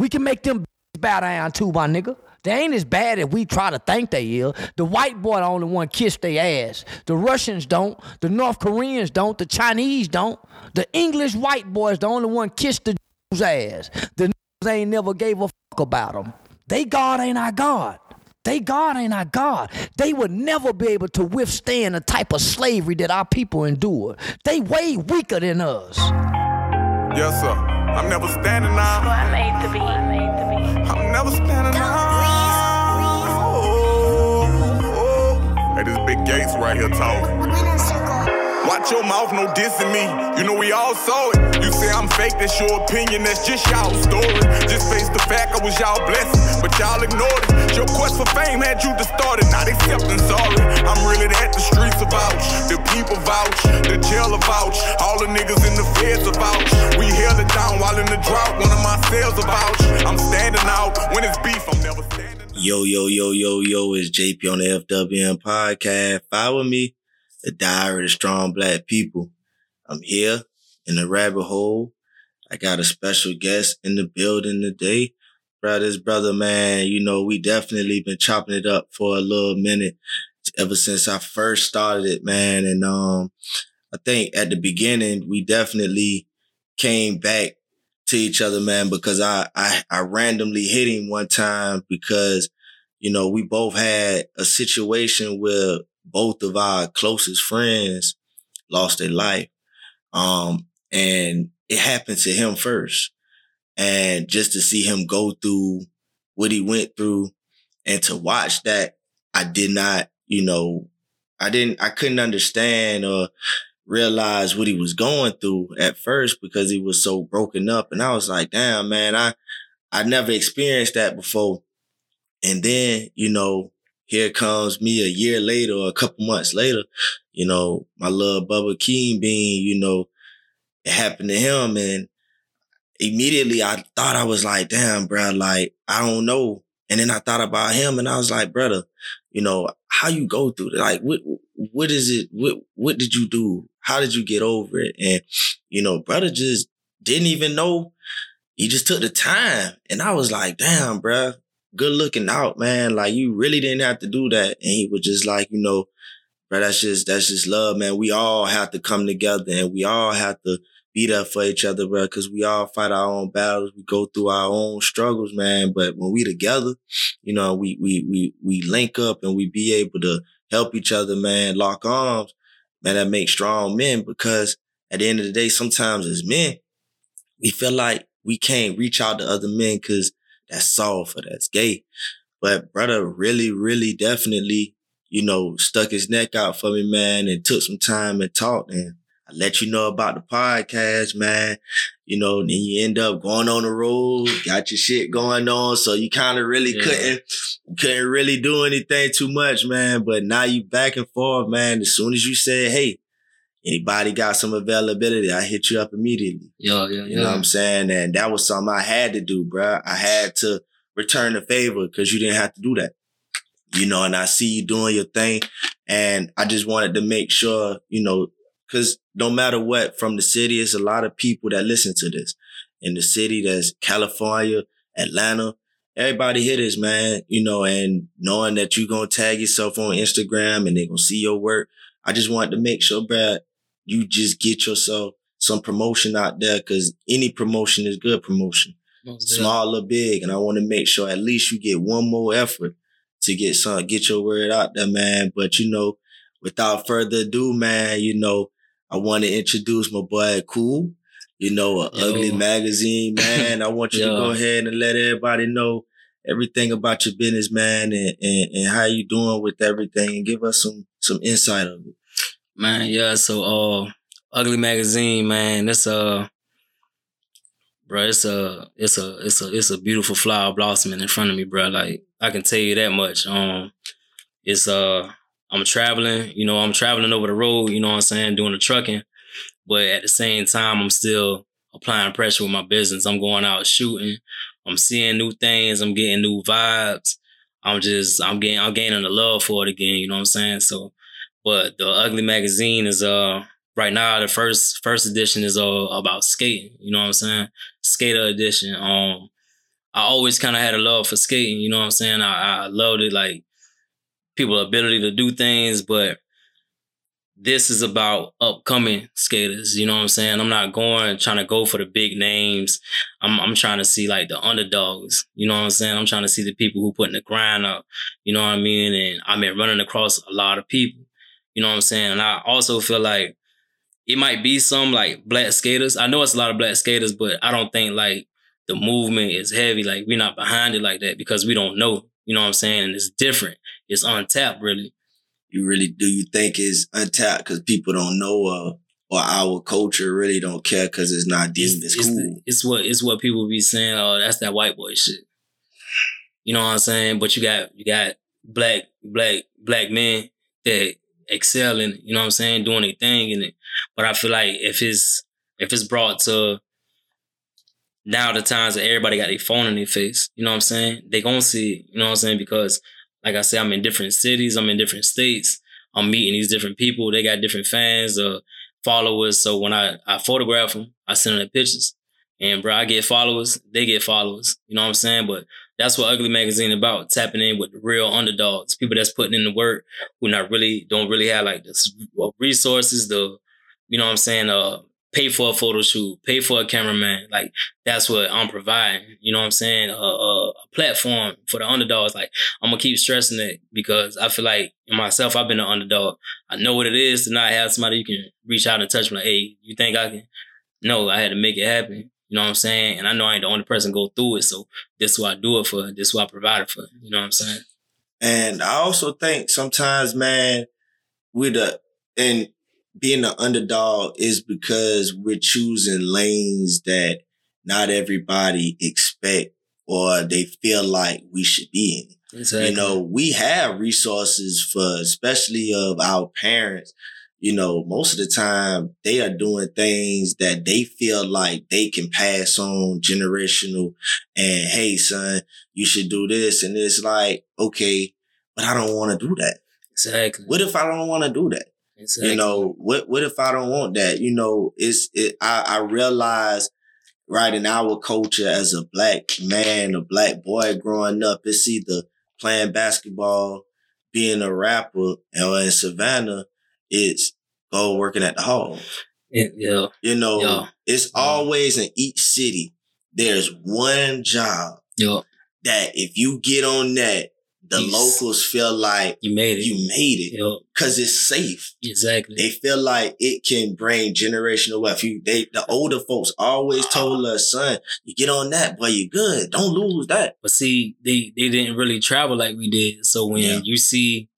We can make them bow down too, my nigga. They ain't as bad as we try to think they is. The white boy the only one kiss their ass. The Russians don't. The North Koreans don't. The Chinese don't. The English white boys the only one kiss the Jews ass. The ain't never gave a fuck about them. They God ain't our God. They God ain't our God. They would never be able to withstand the type of slavery that our people endured. They way weaker than us. Yes, sir. I'm never standing now. I'm a I'm never standing now. Oh, oh. Hey, this big Gates right here talking. Watch your mouth, no dissing me. You know we all saw it. You say I'm fake, that's your opinion, that's just y'all story. Just face the fact I was y'all blessing, but y'all ignored it. Your quest for fame had you distorted, not accepting sorry. I'm really that, the streets vouch, the people vouch, the jail vouch, all the niggas in the feds vouch. We held it down while in the drought, one of my sales vouch. I'm standing out, when it's beef, I'm never standing. Yo, yo, yo, yo, yo, it's JP on the FWM podcast. Follow me the diary of strong black people. I'm here in the rabbit hole. I got a special guest in the building today. Brothers, brother, man, you know, we definitely been chopping it up for a little minute ever since I first started it, man. And, um, I think at the beginning, we definitely came back to each other, man, because I, I, I randomly hit him one time because, you know, we both had a situation where both of our closest friends lost their life. Um, and it happened to him first. And just to see him go through what he went through and to watch that, I did not, you know, I didn't, I couldn't understand or realize what he was going through at first because he was so broken up. And I was like, damn, man, I, I never experienced that before. And then, you know, here comes me a year later or a couple months later, you know, my little Bubba King being, you know, it happened to him. And immediately I thought I was like, damn, bro, like, I don't know. And then I thought about him and I was like, brother, you know, how you go through it? Like, what, what is it? What, what did you do? How did you get over it? And, you know, brother just didn't even know. He just took the time. And I was like, damn, bro, good looking out, man. Like you really didn't have to do that. And he was just like, you know, bro, that's just, that's just love, man. We all have to come together and we all have to be there for each other, bro, because we all fight our own battles. We go through our own struggles, man. But when we together, you know, we, we, we, we link up and we be able to help each other, man, lock arms, man, that makes strong men because at the end of the day, sometimes as men, we feel like we can't reach out to other men because that's soft or that's gay. But brother really, really definitely, you know, stuck his neck out for me, man, and took some time and talked. And I let you know about the podcast, man. You know, then you end up going on the road, got your shit going on. So you kind of really yeah. couldn't, couldn't really do anything too much, man. But now you back and forth, man. As soon as you said, Hey, anybody got some availability, I hit you up immediately. Yeah, yeah, yeah. You know what I'm saying? And that was something I had to do, bro. I had to return the favor because you didn't have to do that. You know, and I see you doing your thing. And I just wanted to make sure, you know, because no matter what, from the city, it's a lot of people that listen to this. In the city, there's California, Atlanta. Everybody hear this, man, you know, and knowing that you're going to tag yourself on Instagram and they're going to see your work. I just wanted to make sure, Brad, you just get yourself some promotion out there because any promotion is good promotion, oh, small or big. And I want to make sure at least you get one more effort to get some, get your word out there, man. But you know, without further ado, man, you know, I want to introduce my boy Cool, you know, a ugly magazine, man. I want you to go ahead and let everybody know everything about your business, man, and, and, and how you doing with everything and give us some, some insight of it. Man, yeah. So, uh, Ugly Magazine, man. It's a, bro. It's a, it's a, it's a, it's a beautiful flower blossoming in front of me, bro. Like I can tell you that much. Um, it's uh, I'm traveling. You know, I'm traveling over the road. You know what I'm saying, doing the trucking, but at the same time, I'm still applying pressure with my business. I'm going out shooting. I'm seeing new things. I'm getting new vibes. I'm just, I'm getting, I'm gaining the love for it again. You know what I'm saying? So but the Ugly magazine is uh right now the first first edition is all about skating. You know what I'm saying? Skater edition. Um, I always kind of had a love for skating. You know what I'm saying? I, I loved it, like people's ability to do things, but this is about upcoming skaters. You know what I'm saying? I'm not going trying to go for the big names. I'm I'm trying to see like the underdogs. You know what I'm saying? I'm trying to see the people who putting the grind up. You know what I mean? And I've been running across a lot of people. You know what I'm saying? And I also feel like it might be some like black skaters. I know it's a lot of black skaters, but I don't think like the movement is heavy. Like we're not behind it like that because we don't know. You know what I'm saying? And it's different. It's untapped, really. You really do you think it's untapped because people don't know uh, or our culture really don't care because it's not deemed as it's, cool. It's what it's what people be saying. Oh, that's that white boy shit. You know what I'm saying? But you got you got black black black men that excel in. You know what I'm saying? Doing a thing in it. But I feel like if it's if it's brought to now the times that everybody got their phone in their face, you know what I'm saying? They gonna see it, you know what I'm saying? Because like I said, I'm in different cities, I'm in different states, I'm meeting these different people. They got different fans or followers. So when I, I photograph them, I send them the pictures. And bro, I get followers, they get followers. You know what I'm saying? But that's what Ugly Magazine about, tapping in with the real underdogs, people that's putting in the work, who not really don't really have like the resources, the you know what I'm saying, uh pay for a photo shoot, pay for a cameraman. Like that's what I'm providing. You know what I'm saying? A, a, a, platform for the underdogs. Like I'm gonna keep stressing it because I feel like myself, I've been an underdog. I know what it is to not have somebody you can reach out and touch me. Like, hey, you think I can? No, I had to make it happen. You know what I'm saying? And I know I ain't the only person go through it. So this is what I do it for. This is what I provide it for. You know what I'm saying? And I also think sometimes, man, with the and being an underdog is because we're choosing lanes that not everybody expect or they feel like we should be in. Exactly. You know, we have resources for, especially of our parents. You know, most of the time they are doing things that they feel like they can pass on generational and, hey, son, you should do this. And it's like, okay, but I don't want to do that. Exactly. What if I don't want to do that? Exactly. You know, what what if I don't want that? You know, it's it, I, I realize right in our culture as a black man, a black boy growing up, it's either playing basketball, being a rapper, and in Savannah, it's go working at the hall. Yeah. You know, yeah. it's always in each city, there's one job yeah. that if you get on that, the locals feel like you made it. You made it. Cause it's safe. Exactly. They feel like it can bring generational wealth. You, they, the older folks always told ah. us, son, you get on that, boy, you good. Don't lose that. But see, they, they didn't really travel like we did. So when you see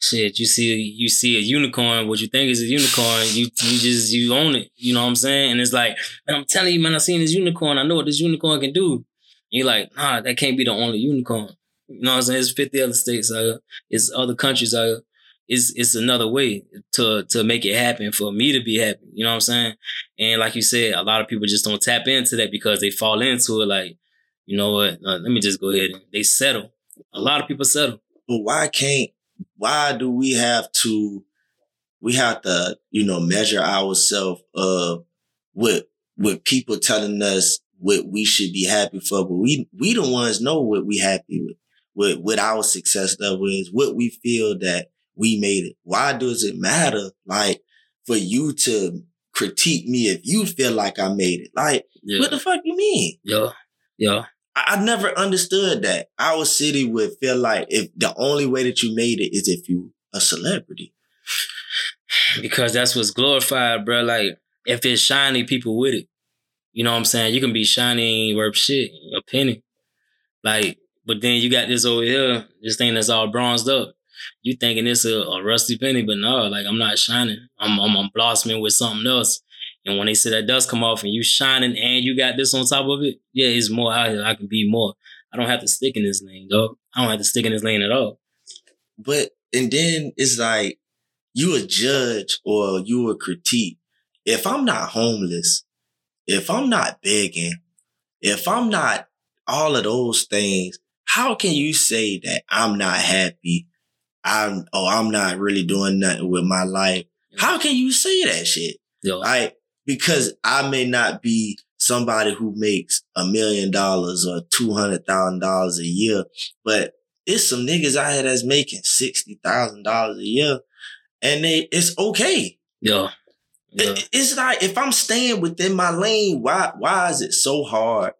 shit, you see you see a unicorn, what you think is a unicorn, you you just you own it. You know what I'm saying? And it's like, man, I'm telling you, man, I seen this unicorn. I know what this unicorn can do. And you're like, nah, that can't be the only unicorn. You know what I'm saying? It's 50 other states out It's other countries out It's it's another way to to make it happen for me to be happy. You know what I'm saying? And like you said, a lot of people just don't tap into that because they fall into it like, you know what? Uh, let me just go ahead they settle. A lot of people settle. But why can't? Why do we have to? We have to, you know, measure ourselves uh with with people telling us what we should be happy for, but we we the ones know what we happy with what, what our success level is, what we feel that we made it. Why does it matter? Like for you to critique me if you feel like I made it. Like, yeah. what the fuck you mean? Yeah. Yeah. I, never understood that. Our city would feel like if the only way that you made it is if you a celebrity. Because that's what's glorified, bro. Like, if it's shiny, people with it. You know what I'm saying? You can be shiny ain't worth shit, a penny. Like, but then you got this over here, this thing that's all bronzed up. You thinking it's a, a rusty penny, but no, like I'm not shining. I'm, I'm, I'm blossoming with something else. And when they say that dust come off and you shining and you got this on top of it, yeah, it's more out here. I can be more. I don't have to stick in this lane, dog. I don't have to stick in this lane at all. But and then it's like you a judge or you a critique. If I'm not homeless, if I'm not begging, if I'm not all of those things, how can you say that I'm not happy? I'm oh, I'm not really doing nothing with my life. How can you say that shit? Yo. Like, because I may not be somebody who makes a million dollars or two hundred thousand dollars a year, but it's some niggas out here that's making sixty thousand dollars a year, and they it's okay. Yeah. yeah. It- it's like if I'm staying within my lane, why why is it so hard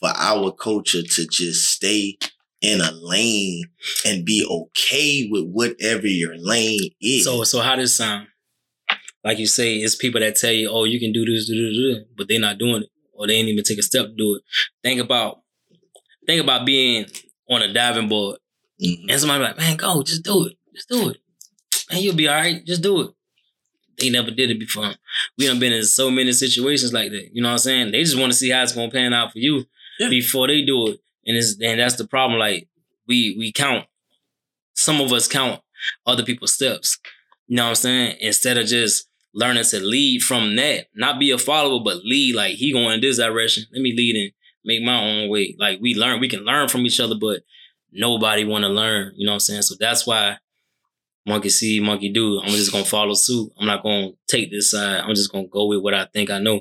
for our culture to just stay in a lane and be okay with whatever your lane is? So so how does sound? Like you say, it's people that tell you, "Oh, you can do this, do this, do this," but they're not doing it, or they ain't even take a step to do it. Think about, think about being on a diving board, Mhm. and somebody like, "Man, go, just do it, just do it, and you'll be all right. Just do it." They never did it before. We done been in so many situations like that. You know what I'm saying? They just want to see how it's gonna pan out for you Yeah. before they do it, and it's and that's the problem. Like we we count. Some of us count other people's steps. You know what I'm saying? Instead of just learning to lead from that, not be a follower, but lead like he going in this direction. Let me lead and make my own way. Like we learn, we can learn from each other, but nobody want to learn. You know what I'm saying? So that's why monkey see, monkey do. I'm just gonna follow suit. I'm not gonna take this side. I'm just gonna go with what I think I know.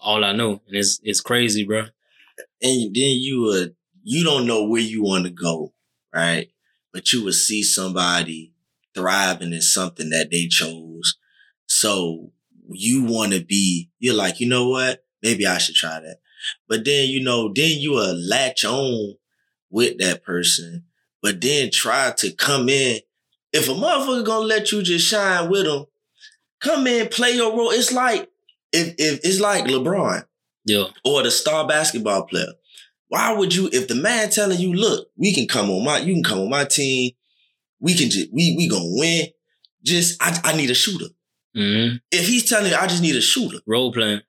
All I know, and it's it's crazy, bro. and then you would you don't know where you want to go, right? But you would see somebody thriving in something that they chose. So you want to be, you're like, you know what? Maybe I should try that. But then, you know, then you will latch on with that person, but then try to come in. If a motherfucker gonna let you just shine with them, come in, play your role. It's like, if, if it's like LeBron Yeah, or the star basketball player. Why would you, if the man telling you, look, we can come on my, you can come on my team, we can just, we we gonna win. Just, I, I need a shooter. Hmm If he's telling you, I just need a shooter, role playing.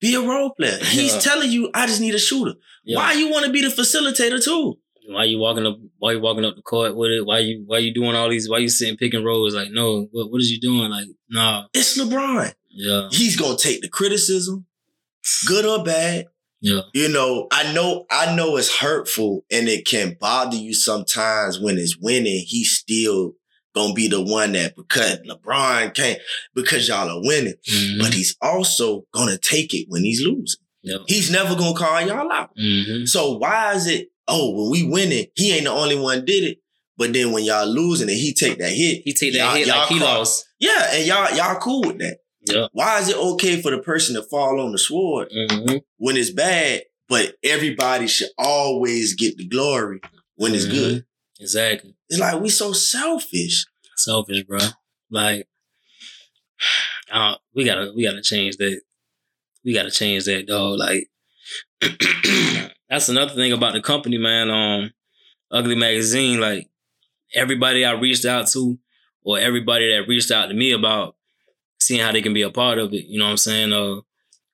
be a role player. He's telling you, I just need a shooter. Yeah. Why you want to be the facilitator too? Why you walking up? Why you walking up the court with it? Why you Why you doing all these? Why you sitting picking roles? Like, no, what What is you doing? Like, nah, It's LeBron. yeah, He's gonna take the criticism, good or bad. yeah, You know, I know, I know it's hurtful and it can bother you sometimes when it's winning. He's still gonna be the one that because LeBron can't because y'all are winning, Mhm. but he's also gonna take it when he's losing. yeah. He's never gonna call y'all out. hmm So why is it? Oh, when we winning, he ain't the only one did it. But then when y'all losing and he take that hit, He take that hit like he lost. Yeah, and y'all y'all cool with that. Yeah. Why is it okay for the person to fall on the sword hmm when it's bad, but everybody should always get the glory when it's good? Exactly. It's like we so selfish. Selfish, bro. Like, uh, we gotta we gotta change that. We gotta change that, dog. Like, that's another thing about the company, man. Um, Ugly Magazine, like everybody I reached out to, or everybody that reached out to me about seeing how they can be a part of it. You know what I'm saying? Uh,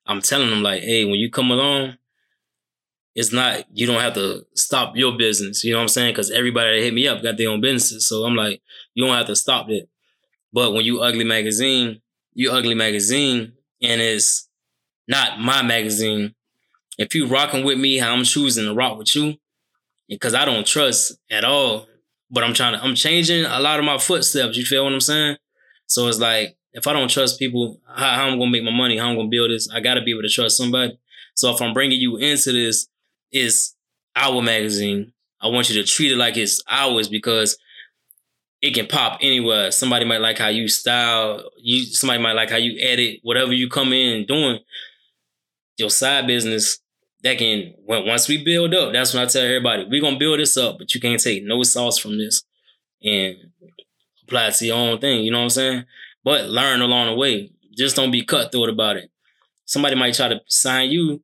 I'm telling them like, hey, when you come along, it's not you don't have to stop your business. You know what I'm saying? Because everybody that hit me up got their own businesses. So I'm like, you don't have to stop it. But when you ugly magazine, you ugly magazine, and it's not my magazine. If you rocking with me, how I'm choosing to rock with you, because I don't trust at all. But I'm trying to, I'm changing a lot of my footsteps. You feel what I'm saying? So it's like if I don't trust people, how, how I'm gonna make my money? How I'm gonna build this? I gotta be able to trust somebody. So if I'm bringing you into this, it's our magazine. I want you to treat it like it's ours because it can pop anywhere. Somebody might like how you style. You somebody might like how you edit. Whatever you come in doing, your side business that can once we build up. That's when I tell everybody we're gonna build this up, but you can't take no sauce from this and apply it to your own thing. You know what I'm saying? But learn along the way. Just don't be cutthroat about it. Somebody might try to sign you.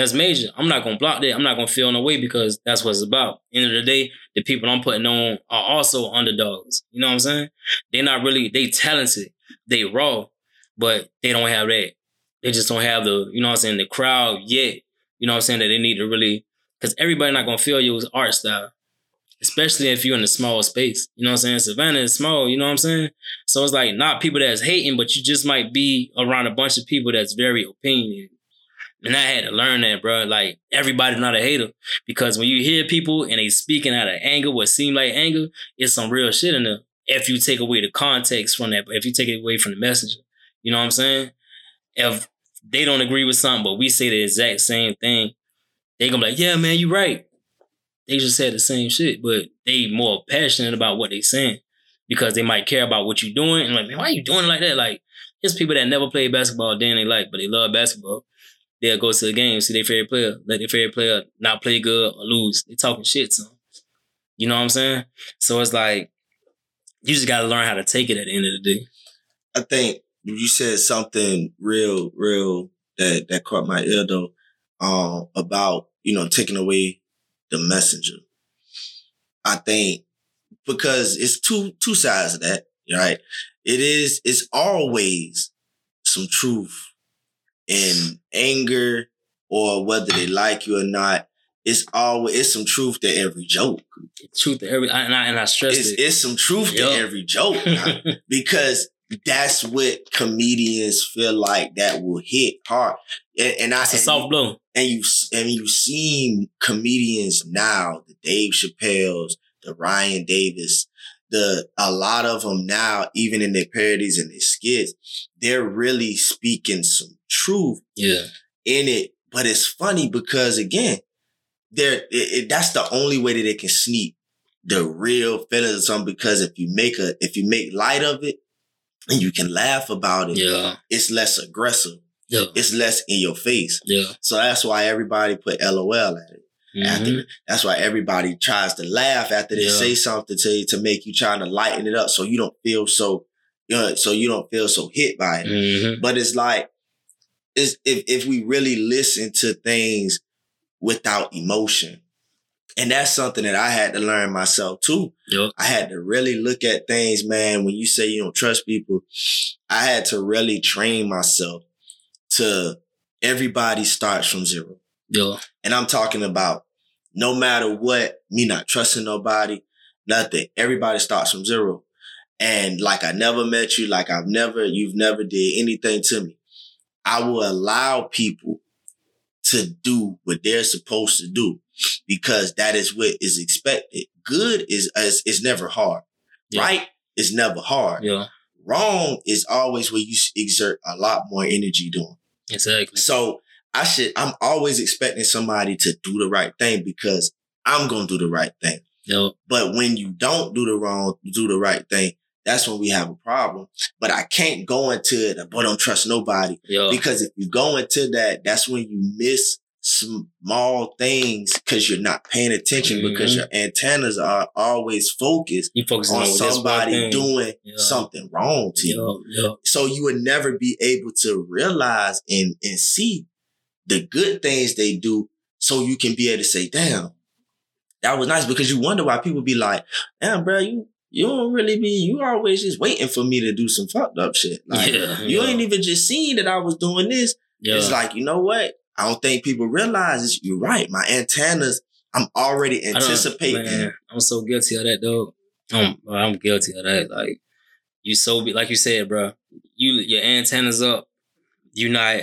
That's major. I'm not gonna block that. I'm not gonna feel no way because that's what it's about. End of the day, the people I'm putting on are also underdogs. You know what I'm saying? They're not really they talented. They raw, but they don't have that. They just don't have the, you know what I'm saying, the crowd yet. You know what I'm saying? That they need to really because everybody not gonna feel you your art style. Especially if you're in a small space. You know what I'm saying? Savannah is small, you know what I'm saying? So it's like not people that's hating, but you just might be around a bunch of people that's very opinionated. And I had to learn that, bro. Like everybody's not a hater because when you hear people and they speaking out of anger, what seem like anger, it's some real shit in there. If you take away the context from that, if you take it away from the messenger, you know what I'm saying? If they don't agree with something, but we say the exact same thing, they gonna be like, yeah, man, you right. They just said the same shit, but they more passionate about what they saying because they might care about what you're doing. And like, man, why are you doing it like that? Like, it's people that never played basketball day in their life, but they love basketball. They'll go to the game, see their favorite player, let their favorite player not play good or lose. They talking shit to them. You know what I'm saying? So it's like you just got to learn how to take it at the end of the day. I think you said something real, real that that caught my ear though, um, about you know taking away the messenger. I think because it's two two sides of that, right? It is it's always some truth in anger or whether they like you or not. It's always it's some truth to every joke. Truth to every and I and I stress it's, it. It's some truth yep. to every joke because that's what comedians feel like that will hit hard. And, and I it's a soft blow. And you and you seen comedians now, the Dave Chappelle's, the Ryan Davis, the a lot of them now, even in their parodies and their skits, they're really speaking some truth yeah. in it. But it's funny because again, it, that's the only way that they can sneak the real feelings of something. Because if you make a if you make light of it and you can laugh about it, yeah, it's less aggressive. Yeah. It's less in your face. Yeah. So that's why everybody put LOL at it. Mm-hmm. After that's why everybody tries to laugh after they yeah. say something to you to make you trying to lighten it up so you don't feel so you know, so you don't feel so hit by it. Mm-hmm. But it's like it's if if we really listen to things without emotion. And that's something that I had to learn myself too. Yep. I had to really look at things, man. When you say you don't trust people, I had to really train myself to everybody starts from zero. Yeah. And I'm talking about no matter what, me not trusting nobody, nothing. Everybody starts from zero. And like I never met you, like I've never, you've never did anything to me. I will allow people to do what they're supposed to do because that is what is expected. Good is is, is never hard. Yeah. Right is never hard. Yeah. Wrong is always where you exert a lot more energy doing. Exactly. So I should I'm always expecting somebody to do the right thing because I'm gonna do the right thing. Yep. But when you don't do the wrong, do the right thing, that's when we have a problem. But I can't go into it, but don't trust nobody. Yep. Because if you go into that, that's when you miss small things because you're not paying attention Mhm. because your antennas are always focused You focus on on somebody doing Yeah. something wrong to you. Yep. Yep. So you would never be able to realize and, and see the good things they do so you can be able to say, damn, that was nice because you wonder why people be like, damn, bro, you you don't really be, you always just waiting for me to do some fucked up shit. Like, Yeah, you yeah. ain't even just seen that I was doing this. Yeah. It's like, you know what? I don't think people realize you're right. My antennas, I'm already anticipating. Man, I'm so guilty of that, though. I'm, I'm guilty of that. Like you so be like you said, bro. You your antennas up. You're not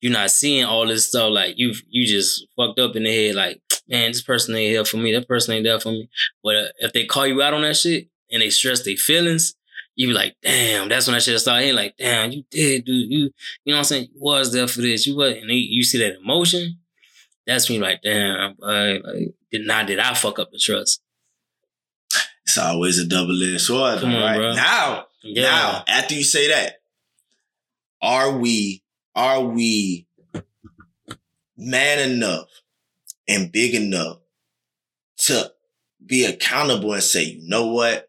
you're not seeing all this stuff. Like you you just fucked up in the head. Like man, this person ain't here for me. That person ain't there for me. But uh, if they call you out on that shit and they stress their feelings, you be like, damn. That's when that shit start hitting. Like damn, you did, dude. You you know what I'm saying? You was there for this. You was, and you, you see that emotion. That's when you like, damn. I, like, did not did I fuck up the trust? It's always a double-edged sword, Come on, right? bro. Now, Yeah. Now, after you say that, are we are we man enough and big enough to be accountable and say, you know what?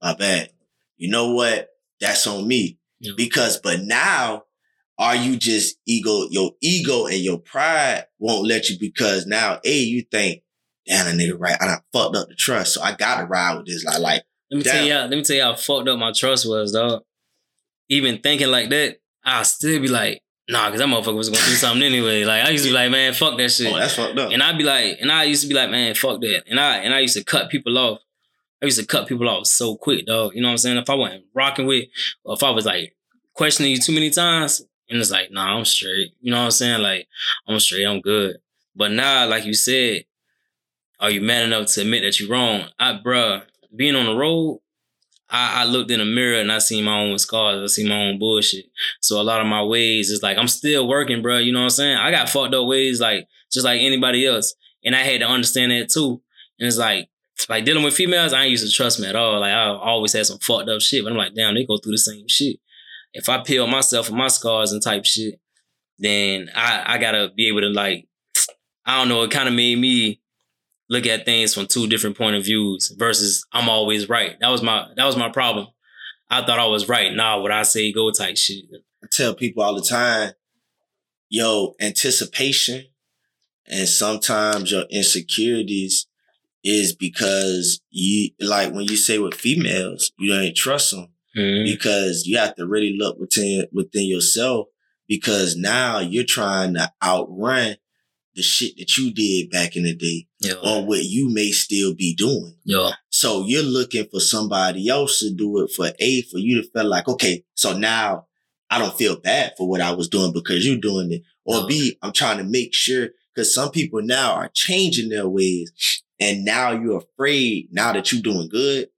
My bad. You know what? That's on me. Yeah. Because but now are you just ego, your ego and your pride won't let you because now, A, you think, damn, I need to right. I done fucked up the trust. So I gotta ride with this. Like, like Let me tell you, how, let me tell you how fucked up my trust was, dog. Even thinking like that, I still be like, nah, cause that motherfucker was gonna do something anyway. Like I used to be like, man, fuck that shit. oh, that's fucked up. and I'd be like, and I used to be like, man, fuck that. And I and I used to cut people off. I used to cut people off so quick, dog. You know what I'm saying? If I wasn't rocking with, or if I was like questioning you too many times, and it's like, nah, I'm straight. You know what I'm saying? Like, I'm straight, I'm good. But now, like you said, are you man enough to admit that you're wrong? I, bruh, being on the road, I, I, looked in the mirror and I see my own scars. I see my own bullshit. So a lot of my ways is like I'm still working, bro. You know what I'm saying? I got fucked up ways, like just like anybody else, and I had to understand that too. And it's like, like dealing with females, I ain't used to trust me at all. Like I always had some fucked up shit, but I'm like, damn, they go through the same shit. If I peel myself and my scars and type shit, then I I gotta be able to like, I don't know. It kind of made me look at things from two different point of views versus I'm always right. That was my that was my problem. I thought I was right. Nah, what I say go type shit. I tell people all the time, yo, anticipation and sometimes your insecurities is because you like when you say with females, you don't trust them mm-hmm. because you have to really look within within yourself because now you're trying to outrun the shit that you did back in the day yeah. or what you may still be doing. Yeah. So you're looking for somebody else to do it for A, for you to feel like, okay, so now I don't feel bad for what I was doing because you're doing it. Or yeah. B, I'm trying to make sure because some people now are changing their ways and now you're afraid now that you're doing good.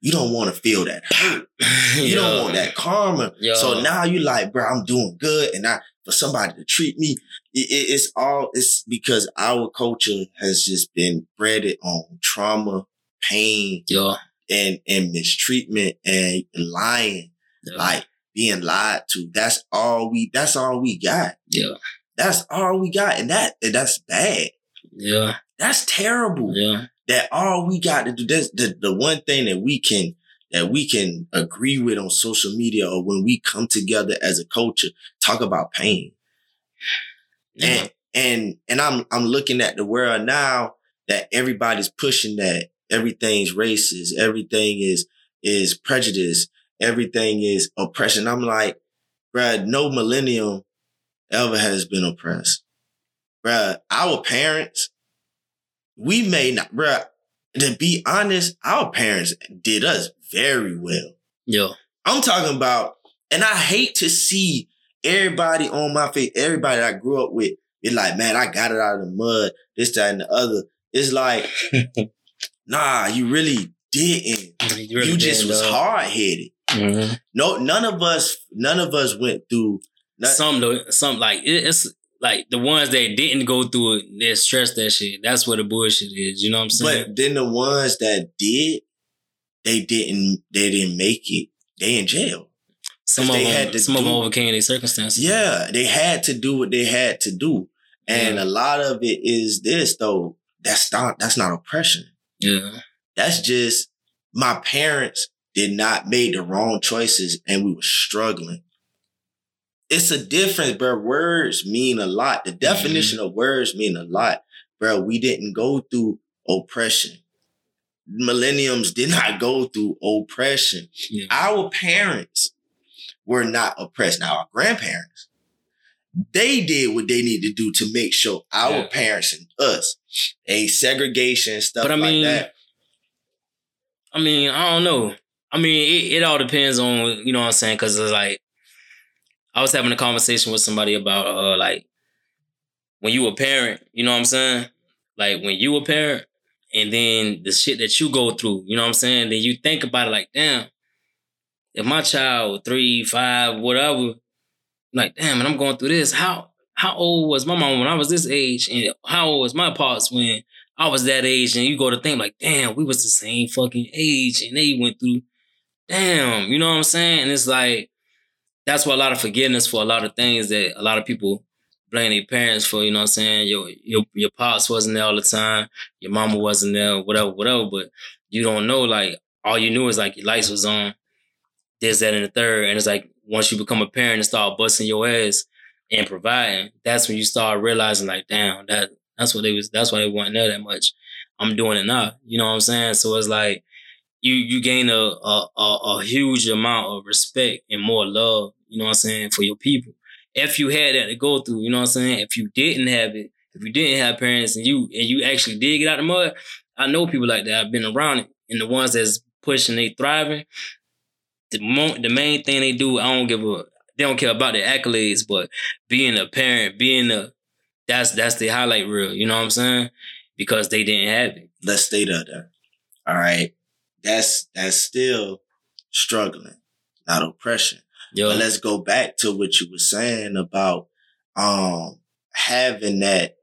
You don't want to feel that hurt. You don't want that karma. So now you're like, bro, I'm doing good. And I, for somebody to treat me, it, it's all, it's because our culture has just been bred on trauma, pain, yeah. and, and mistreatment and lying, yeah. like being lied to. That's all we, that's all we got. Yeah. That's all we got. And that, and that's bad. Yeah. That's terrible. Yeah. That all we got to do. That's the, the one thing that we can that we can agree with on social media or when we come together as a culture, talk about pain. Yeah. And and and I'm I'm looking at the world now that everybody's pushing that everything's racist, everything is is prejudice, everything is oppression. I'm like, bruh, no millennium ever has been oppressed. Bruh, our parents, we may not, bruh, to be honest, our parents did us very well. Yeah. I'm talking about, and I hate to see everybody on my face, everybody I grew up with, be like, man, I got it out of the mud, this, that, and the other. It's like, nah, you really didn't. You, really you just didn't, was hard headed. Mm-hmm. No, none of us, none of us went through. None, some, some like it's like the ones that didn't go through it, they stress that shit. That's what the bullshit is. You know what I'm saying? But then the ones that did, they didn't they didn't make it. They in jail. Some of they them, had to some do, of them overcame their circumstances. Yeah, they had to do what they had to do, and yeah. a lot of it is this though. That's not that's not oppression. Yeah, that's just my parents did not make the wrong choices, and we were struggling. It's a difference, bro. Words mean a lot. The definition mm-hmm. of words mean a lot, bro. We didn't go through oppression millenniums did not go through oppression. Yeah. Our parents were not oppressed. Now, our grandparents, they did what they needed to do to make sure our yeah. parents and us, a segregation and stuff but I mean, that. I mean, I don't know. I mean, it, it all depends on, you know what I'm saying? Cause it's like, I was having a conversation with somebody about, uh, like, when you a parent, you know what I'm saying? Like, when you a parent, and then the shit that you go through, you know what I'm saying? Then you think about it like, damn, if my child three, five, whatever, like, damn, and I'm going through this, how how old was my mom when I was this age? And how old was my pops when I was that age? And you go to think like, damn, we was the same fucking age and they went through, damn, you know what I'm saying? And it's like, that's why a lot of forgiveness for a lot of things that a lot of people blame their parents for, you know what I'm saying? Your your your pops wasn't there all the time, your mama wasn't there, whatever, whatever. But you don't know, like all you knew is like your lights was on, this, that, and the third. And it's like once you become a parent and start busting your ass and providing, that's when you start realizing like, damn, that that's what they was that's why they weren't there that much. I'm doing it now. You know what I'm saying? So it's like you you gain a a, a, a huge amount of respect and more love, you know what I'm saying, for your people if you had that to go through, you know what I'm saying? If you didn't have it, if you didn't have parents and you and you actually did get out of the mud, I know people like that. I've been around it. And the ones that's pushing, they thriving. The mo- the main thing they do, I don't give a they don't care about their accolades, but being a parent, being a that's that's the highlight reel, you know what I'm saying? Because they didn't have it. Let's stay there. All right. That's that's still struggling, not oppression. Yo, But let's go back to what you were saying about um having that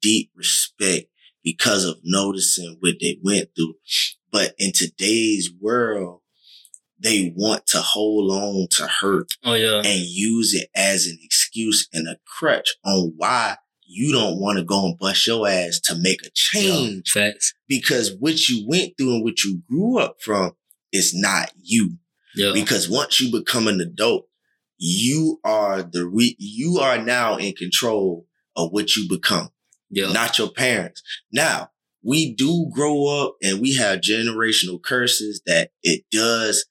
deep respect because of noticing what they went through. But in today's world, they want to hold on to hurt oh yeah, and use it as an excuse and a crutch on why you don't want to go and bust your ass to make a Yo, change facts. because what you went through and what you grew up from is not you. Yeah, Because once you become an adult, you are the re- you are now in control of what you become, yeah, not your parents. Now, we do grow up and we have generational curses that it does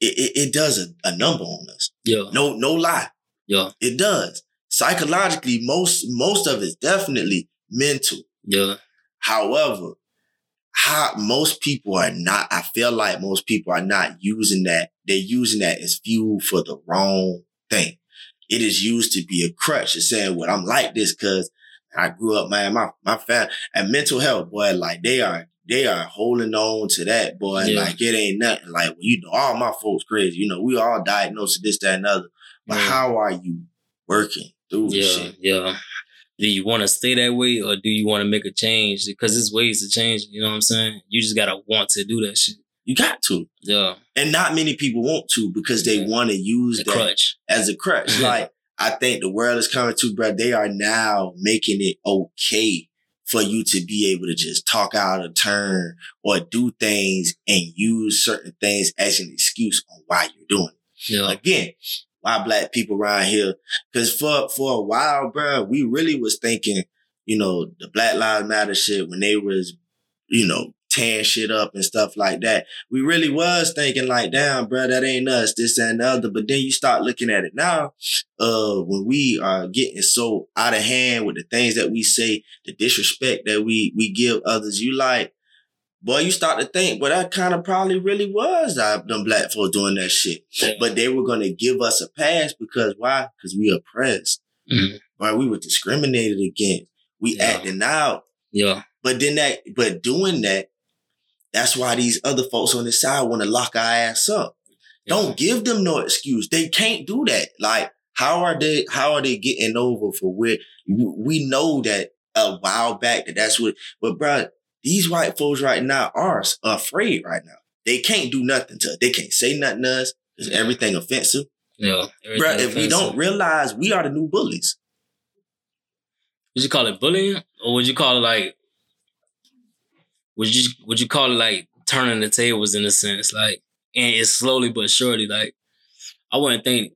it, it, it does a, a number on us. yeah, No, no lie. yeah, It does. Psychologically, most most of it's definitely mental. yeah, However, how most people are not, I feel like most people are not using that. They're using that as fuel for the wrong thing. It is used to be a crutch. It's saying, well, I'm like this because I grew up, man, my, my family and mental health, boy, like they are, they are holding on to that, boy. Yeah. Like it ain't nothing. Like, well, you know, all my folks crazy. You know, we all diagnosed with this, that, and other. But Yeah. how are you working through yeah, shit? yeah. Do you want to stay that way or do you want to make a change? Because there's ways to change. You know what I'm saying? You just gotta want to do that shit. You got to. Yeah, And not many people want to because they Yeah. want to use the that crutch. as a crutch. Like I think the world is coming to, bro. They are now making it okay for you to be able to just talk out of turn or do things and use certain things as an excuse on why you're doing it. Yeah, Again, why black people around here? Because for for a while, bro, we really was thinking, you know, the Black Lives Matter shit when they was, you know, tearing shit up and stuff like that. We really was thinking like, damn, bro, that ain't us, this and the other. But then you start looking at it now, uh, when we are getting so out of hand with the things that we say, the disrespect that we we give others, you like, boy, you start to think, well, that kind of probably really was them black folks doing that shit. Yeah. But they were gonna give us a pass because why? Because we oppressed. Mhm. Right? We were discriminated against. We Yeah. acting out. yeah, But then that, but doing that, that's why these other folks on the side want to lock our ass up. Don't give them no excuse. They can't do that. Like, how are they, how are they getting over for where we know that a while back that that's what, but bro, these white folks right now are afraid right now. They can't do nothing to us. They can't say nothing to us because Yeah. everything offensive. Yeah. Bro, Everything if we don't realize we are the new bullies. would you call it bullying or would you call it like would you would you call it like turning the tables in a sense like and it's slowly but surely like I wouldn't think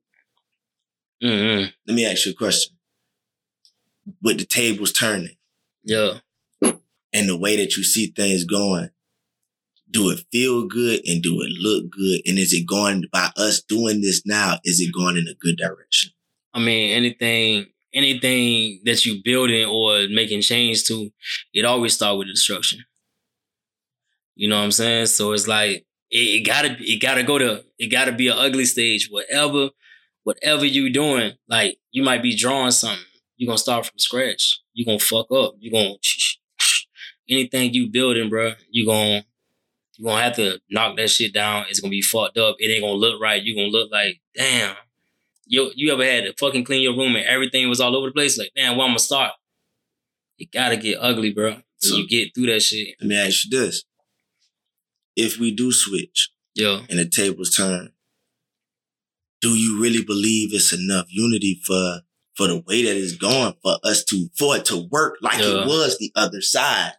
mm Let me ask you a question. With the tables turning yeah and the way that you see things going, do it feel good and do it look good? And is it going by us doing this now? Is it going in a good direction? I mean anything anything that you building or making change to it always start with destruction you know what I'm saying so it's like it, it gotta it gotta go to it gotta be an ugly stage whatever whatever you doing like you might be drawing something you're gonna start from scratch you're gonna fuck up you're gonna anything you building bro you gonna you gonna have to knock that shit down. It's gonna be fucked up. It ain't gonna look right. You're gonna look like damn. You you ever had to fucking clean your room and everything was all over the place? Like damn where i'm gonna start? It gotta get ugly bro so So- you get through that shit. Let me ask you this. If we do switch yeah, and the tables turn, do you really believe it's enough unity for for the way that it's going for us to for it to work like Yeah. it was the other side?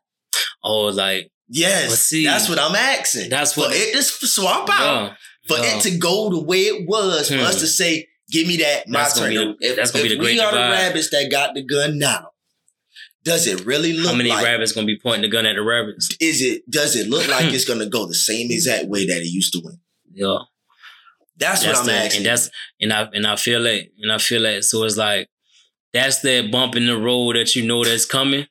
Oh like Yes, But see, that's what I'm asking. that's for what- it to swap out. yeah for Yeah. it to go the way it was, for Hmm. us to say, "Give me that, my That's gonna be the- if that's gonna be if the we are the rabbits that got the gun now, does it really look how many like? rabbits gonna be pointing the gun at the rabbits Is it? Does it look like it's gonna go the same exact way that it used to win? yeah That's, what I'm asking. and that's and I and I feel that and I feel that so it's like that's that bump in the road that you know that's coming,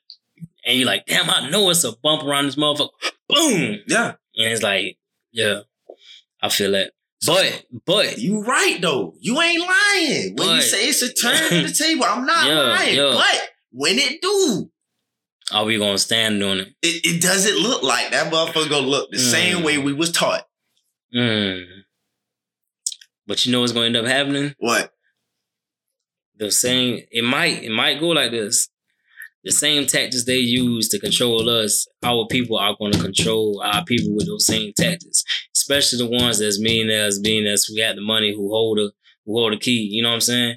and you're like, damn, I know it's a bump around this motherfucker. Boom, yeah, and it's like, yeah, I feel that. But but you right though. You ain't lying when you say it's a turn to the table. I'm not Yeah, lying, yeah. but when it do, are we gonna stand on it? it, it doesn't look like that motherfucker gonna look the Mm. same way we was taught. Mm. But you know what's going to end up happening? What? The same. It might. It might go like this. The same tactics they use to control us, our people are going to control our people with those same tactics. Especially the ones that's mean as being as we got the money who hold the who hold the key. You know what I'm saying?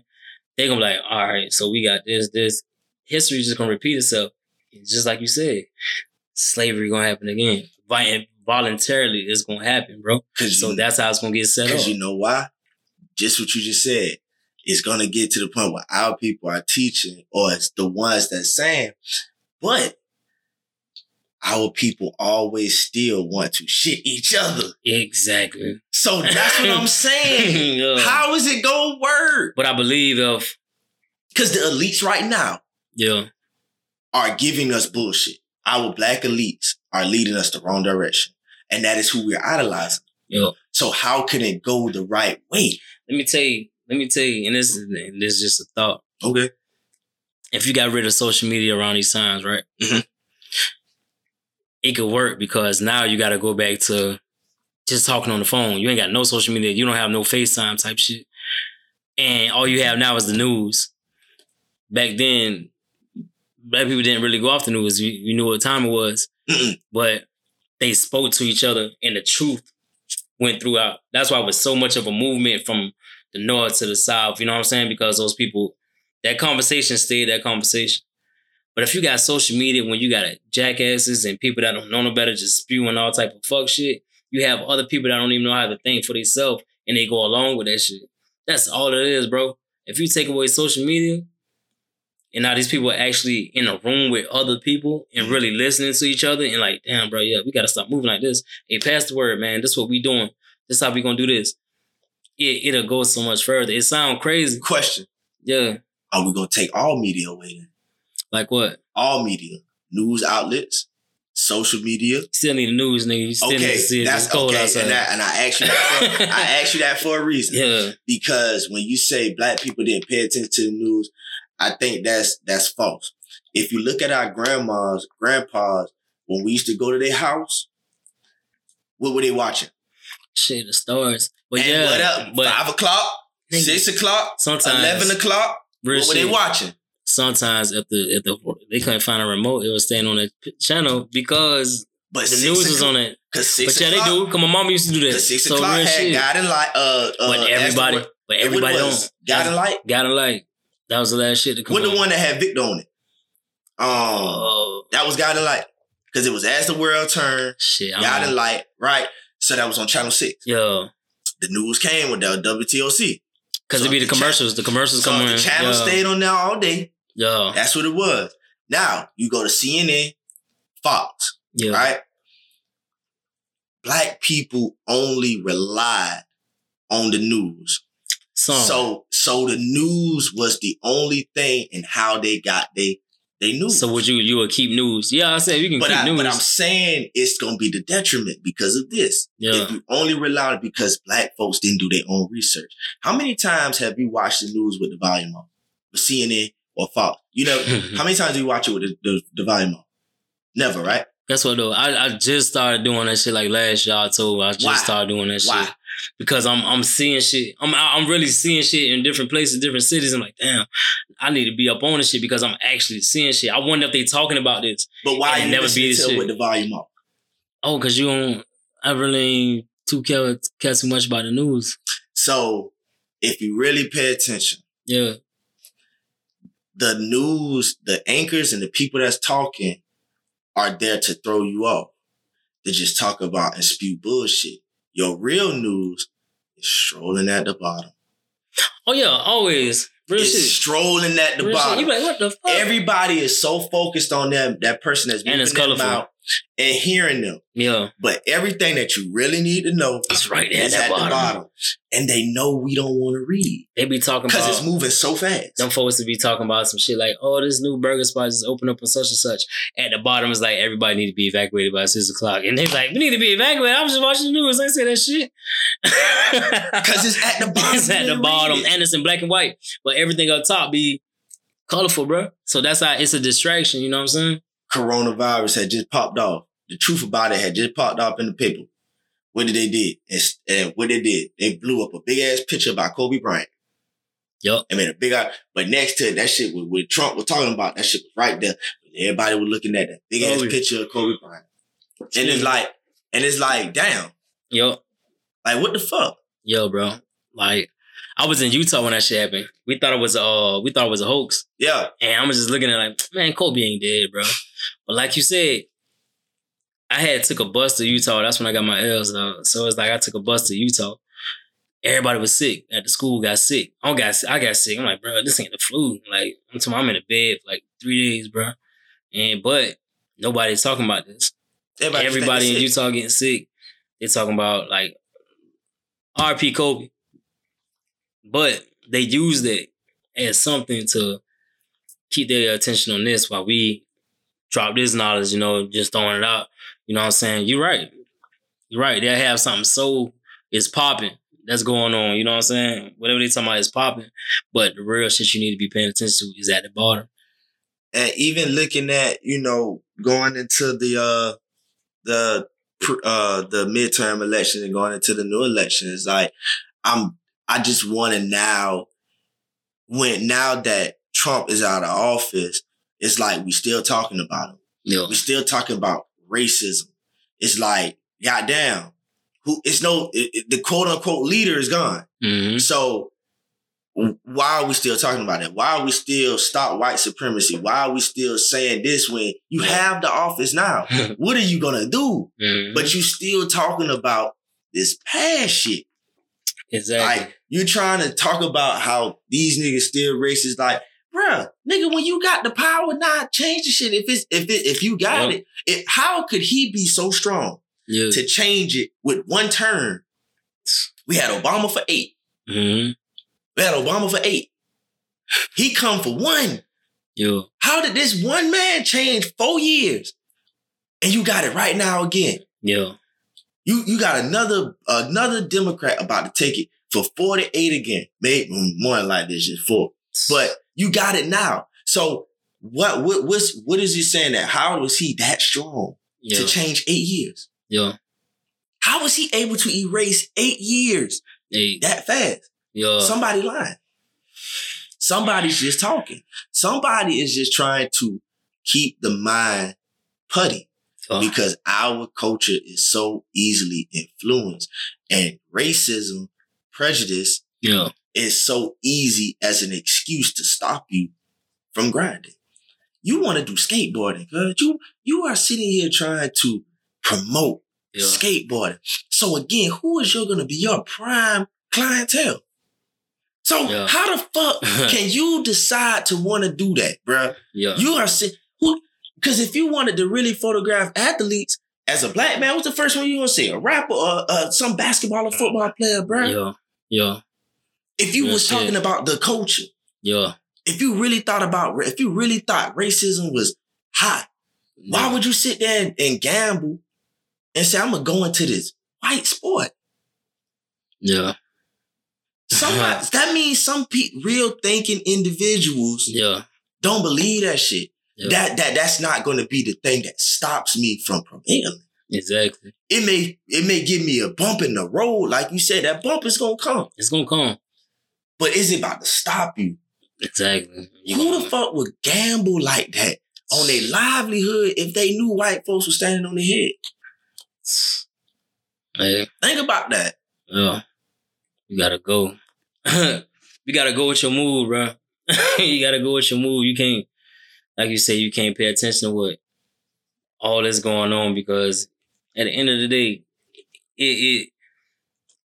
They gonna be like, all right, so we got this, this. History just gonna repeat itself. Just like you said, slavery gonna happen again. Voluntarily, it's gonna happen, bro. So you, that's how it's gonna get set up. Because you know why? Just what you just said it's going to get to the point where our people are teaching or it's the ones that saying, but our people always still want to shit each other. Exactly. So that's what I'm saying. yeah. How is it going to work? But I believe of because the elites right now, yeah, are giving us bullshit. Our black elites are leading us the wrong direction, and that is who we're idolizing. Yeah. So how can it go the right way? Let me tell you, let me tell you, and this is this is just a thought. Okay. If you got rid of social media around these times, right? Mm-hmm. It could work because now you got to go back to just talking on the phone. You ain't got no social media. You don't have no FaceTime type shit. And all you have now is the news. Back then, black people didn't really go off the news. You, you knew what time it was. But they spoke to each other and the truth went throughout. That's why it was so much of a movement from the north to the south. You know what I'm saying? Because those people, that conversation stayed that conversation. But if you got social media when you got jackasses and people that don't know no better just spewing all type of fuck shit, you have other people that don't even know how to think for themselves and they go along with that shit. That's all it is, bro. If you take away social media, and now these people are actually in a room with other people and really listening to each other and like, damn, bro, yeah, we gotta stop moving like this. Hey, pass the word, man. This is what we doing. This is how we gonna do this it, it'll go so much further. It sound crazy. Question. Yeah. Are we gonna take all media away then? Like what? All media. News outlets, social media. Still need the news, nigga. You still okay, need to see it. That's cold okay, outside. And, I, and I asked you that for, I asked you that for a reason. Yeah. Because when you say black people didn't pay attention to the news, I think that's that's false. If you look at our grandmas, grandpas, when we used to go to their house, what were they watching? Shit, the stars. But and yeah, what up? But Five o'clock, six o'clock, sometimes eleven o'clock. What shit. were they watching? Sometimes if the if the they couldn't find a remote, it was staying on the channel because but the news was on it. Cause six but yeah, they do. Cause my mom used to do that. Six so o'clock had shit. Guiding Light. Uh, uh, but everybody, but everybody don't. Guiding Light. Guiding Light. That was the last shit. To come what the one that had Victor on it? Um, uh, that was Guiding Light because it was as the world turned. Shit, Guiding Light, right? So that was on Channel Six. Yeah the news came with the WTOC. Because so it'd be the, the commercials. Cha- the commercials so come the channel yeah. stayed on there all day. Yeah. That's what it was. Now you go to CNN, Fox. Yeah. Right? Black people only relied on the news. Some. So so the news was the only thing in how they got they they knew. So would you you would keep news? Yeah, I said you can but keep I, news. But I'm saying it's gonna be the detriment because of this. Yeah. If you only rely on it because black folks didn't do their own research. How many times have you watched the news with the volume on? With CNN or Fox? You know, how many times do you watch it with the, the, the volume on? Never, right? Guess what though? I, I just started doing that shit like last year. I told I just Why? started doing that Why? shit because I'm I'm seeing shit. I'm I'm really seeing shit in different places, different cities. I'm like, damn, I need to be up on this shit because I'm actually seeing shit. I wonder if they talking about this. But why you never be this shit with the volume up? Oh, cause you don't. I really too care care too much about the news. So if you really pay attention, yeah, the news, the anchors, and the people that's talking are there to throw you off. They just talk about and spew bullshit. Your real news is strolling at the bottom. Oh yeah, always. Real it's shit. strolling at the Real bottom. You like, what the fuck? Everybody is so focused on them, that person that's and it's colorful. Out and hearing them. Yeah. But everything that you really need to know is right at, at bottom. the bottom. And they know we don't want to read. They be talking about. because it's moving so fast. Them folks to be talking about some shit like, oh, this new burger spot just opened up on such and such. At the bottom is like everybody need to be evacuated by six o'clock. And they're like, we need to be evacuated. I'm just watching the news. I say that shit. Because it's at the bottom. it's at the bottom. And it's in black and white. But everything up top be colorful, bro. So that's how it's a distraction, you know what I'm saying? Coronavirus had just popped off the truth about it had just popped up in the paper. what did they did? And, and what they did, they blew up a big ass picture about Kobe Bryant. Yup. I mean, a big eye, but next to it, that shit, what, what Trump was talking about, that shit was right there. Everybody was looking at that big ass Kobe. picture of Kobe Bryant. And it's like, and it's like, damn, Yo, like what the fuck? yo, bro. Like, I was in Utah when that shit happened. We thought it was uh, we thought it was a hoax, Yeah, and I was just looking at it like, man, Kobe ain't dead, bro. But like you said, I had took a bus to Utah. That's when I got my L's. Though. So it's like I took a bus to Utah. Everybody was sick at the school. Got sick. I got. I got sick. I'm like, bro, this ain't the flu. Like, I'm talking, I'm in a bed for like three days, bro. And but nobody's talking about this. everybody, Everybody in sick. Utah getting sick. They're talking about like RP Kobe. But they used it as something to keep their attention on this while we drop this knowledge, you know, just throwing it out. You know what I'm saying? You're right. You're right. They have something so it's popping that's going on. You know what I'm saying? Whatever they talking about is popping. But the real shit you need to be paying attention to is at the bottom. and even looking at you know going into the uh the uh the midterm election and going into the new election is like i'm i just want to now when now that trump is out of office it's like we still talking about it. Yeah. we still talking about racism it's like goddamn who it's no it, it- the quote unquote leader is gone hmm so why are we still talking about it? Why are we still stop white supremacy? Why are we still saying this when you have the office now? what are you gonna do? hmm But you still talking about this past shit. exactly. Like you trying to talk about how these niggas still racist. Like, bruh, nigga, when you got the power, not change the shit. If it's if it if you got Yep. it, it, how could he be so strong yeah. to change it with one turn? We had Obama for eight. hmm We had Obama for eight. He come for one. Yeah. How did this one man change four years? And you got it right now again. Yeah. You you got another another Democrat about to take it for 48 again. Maybe more like this, just four. But you got it now. So what what what's what is he saying that? How was he that strong yeah. to change eight years? Yeah. How was he able to erase eight years Hey. that fast? Yeah. Somebody lying. Somebody's just talking. Somebody is just trying to keep the mind putty because our culture is so easily influenced and racism, prejudice yeah. Is so easy as an excuse to stop you from grinding. You want to do skateboarding, cuz you you are sitting here trying to promote Yeah. skateboarding. So again, who is your gonna be your prime clientele? So Yeah. how the fuck can you decide to want to do that, bruh? Yeah. You are si- who? Because if you wanted to really photograph athletes as a black man, what's the first one you gonna see? A rapper or uh, some basketball or football player, bruh? Yeah. Yeah. If you Real was shit. talking about the culture, Yeah. if you really thought about, if you really thought racism was hot, why would you sit there and, and gamble and say, I'm gonna go into this white sport? Yeah. Somebody, that means some pe- real thinking individuals Yeah. don't believe that shit. Yeah. That that that's not going to be the thing that stops me from prevailing. Exactly. It may it may give me a bump in the road, like you said. That bump is gonna come, It's gonna come. But is it about to stop you? Exactly. You Who the fuck would gamble like that on their livelihood if they knew white folks were standing on their head? Hey, Think about that. yeah. You gotta go. you gotta go with your mood, bro. you gotta go with your mood. You can't, like you say, you can't pay attention to what all that's going on because at the end of the day, it it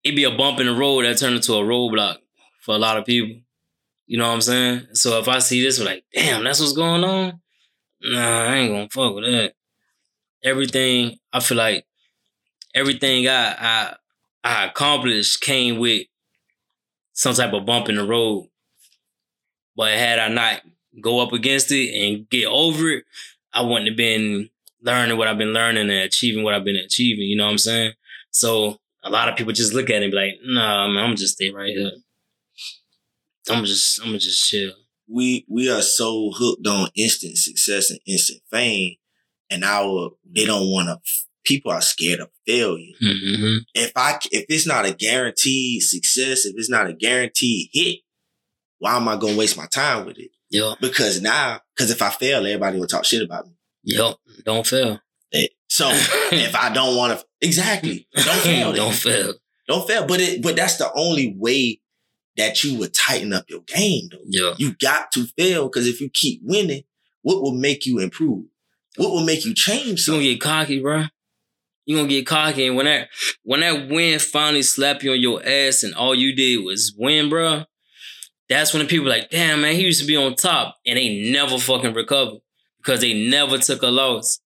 it be a bump in the road that turned into a roadblock for a lot of people. You know what I'm saying? So if I see this, like, damn, that's what's going on. Nah, I ain't gonna fuck with that. Everything I feel like everything I I I accomplished came with some type of bump in the road. But had I not go up against it and get over it, I wouldn't have been learning what I've been learning and achieving what I've been achieving. You know what I'm saying? So a lot of people just look at it and be like, nah, man, I'm just stay right here. I'm just I'm just chill. We we are so hooked on instant success and instant fame, and our they don't want to people are scared of failure. Mm-hmm. If I if it's not a guaranteed success, if it's not a guaranteed hit, why am I gonna waste my time with it? Yeah. Because now, because if I fail, everybody will talk shit about me. Yep. Don't fail. Eh, So if I don't want to, exactly, don't fail. Don't fail. Don't fail. But it, but that's the only way that you would tighten up your game, though. Yeah. You got to fail because if you keep winning, what will make you improve? What will make you change You gonna get cocky, bro. You gonna get cocky, and when that when that win finally slap you on your ass, and all you did was win, bro. That's when the people like, damn man, he used to be on top, and they never fucking recovered because they never took a loss.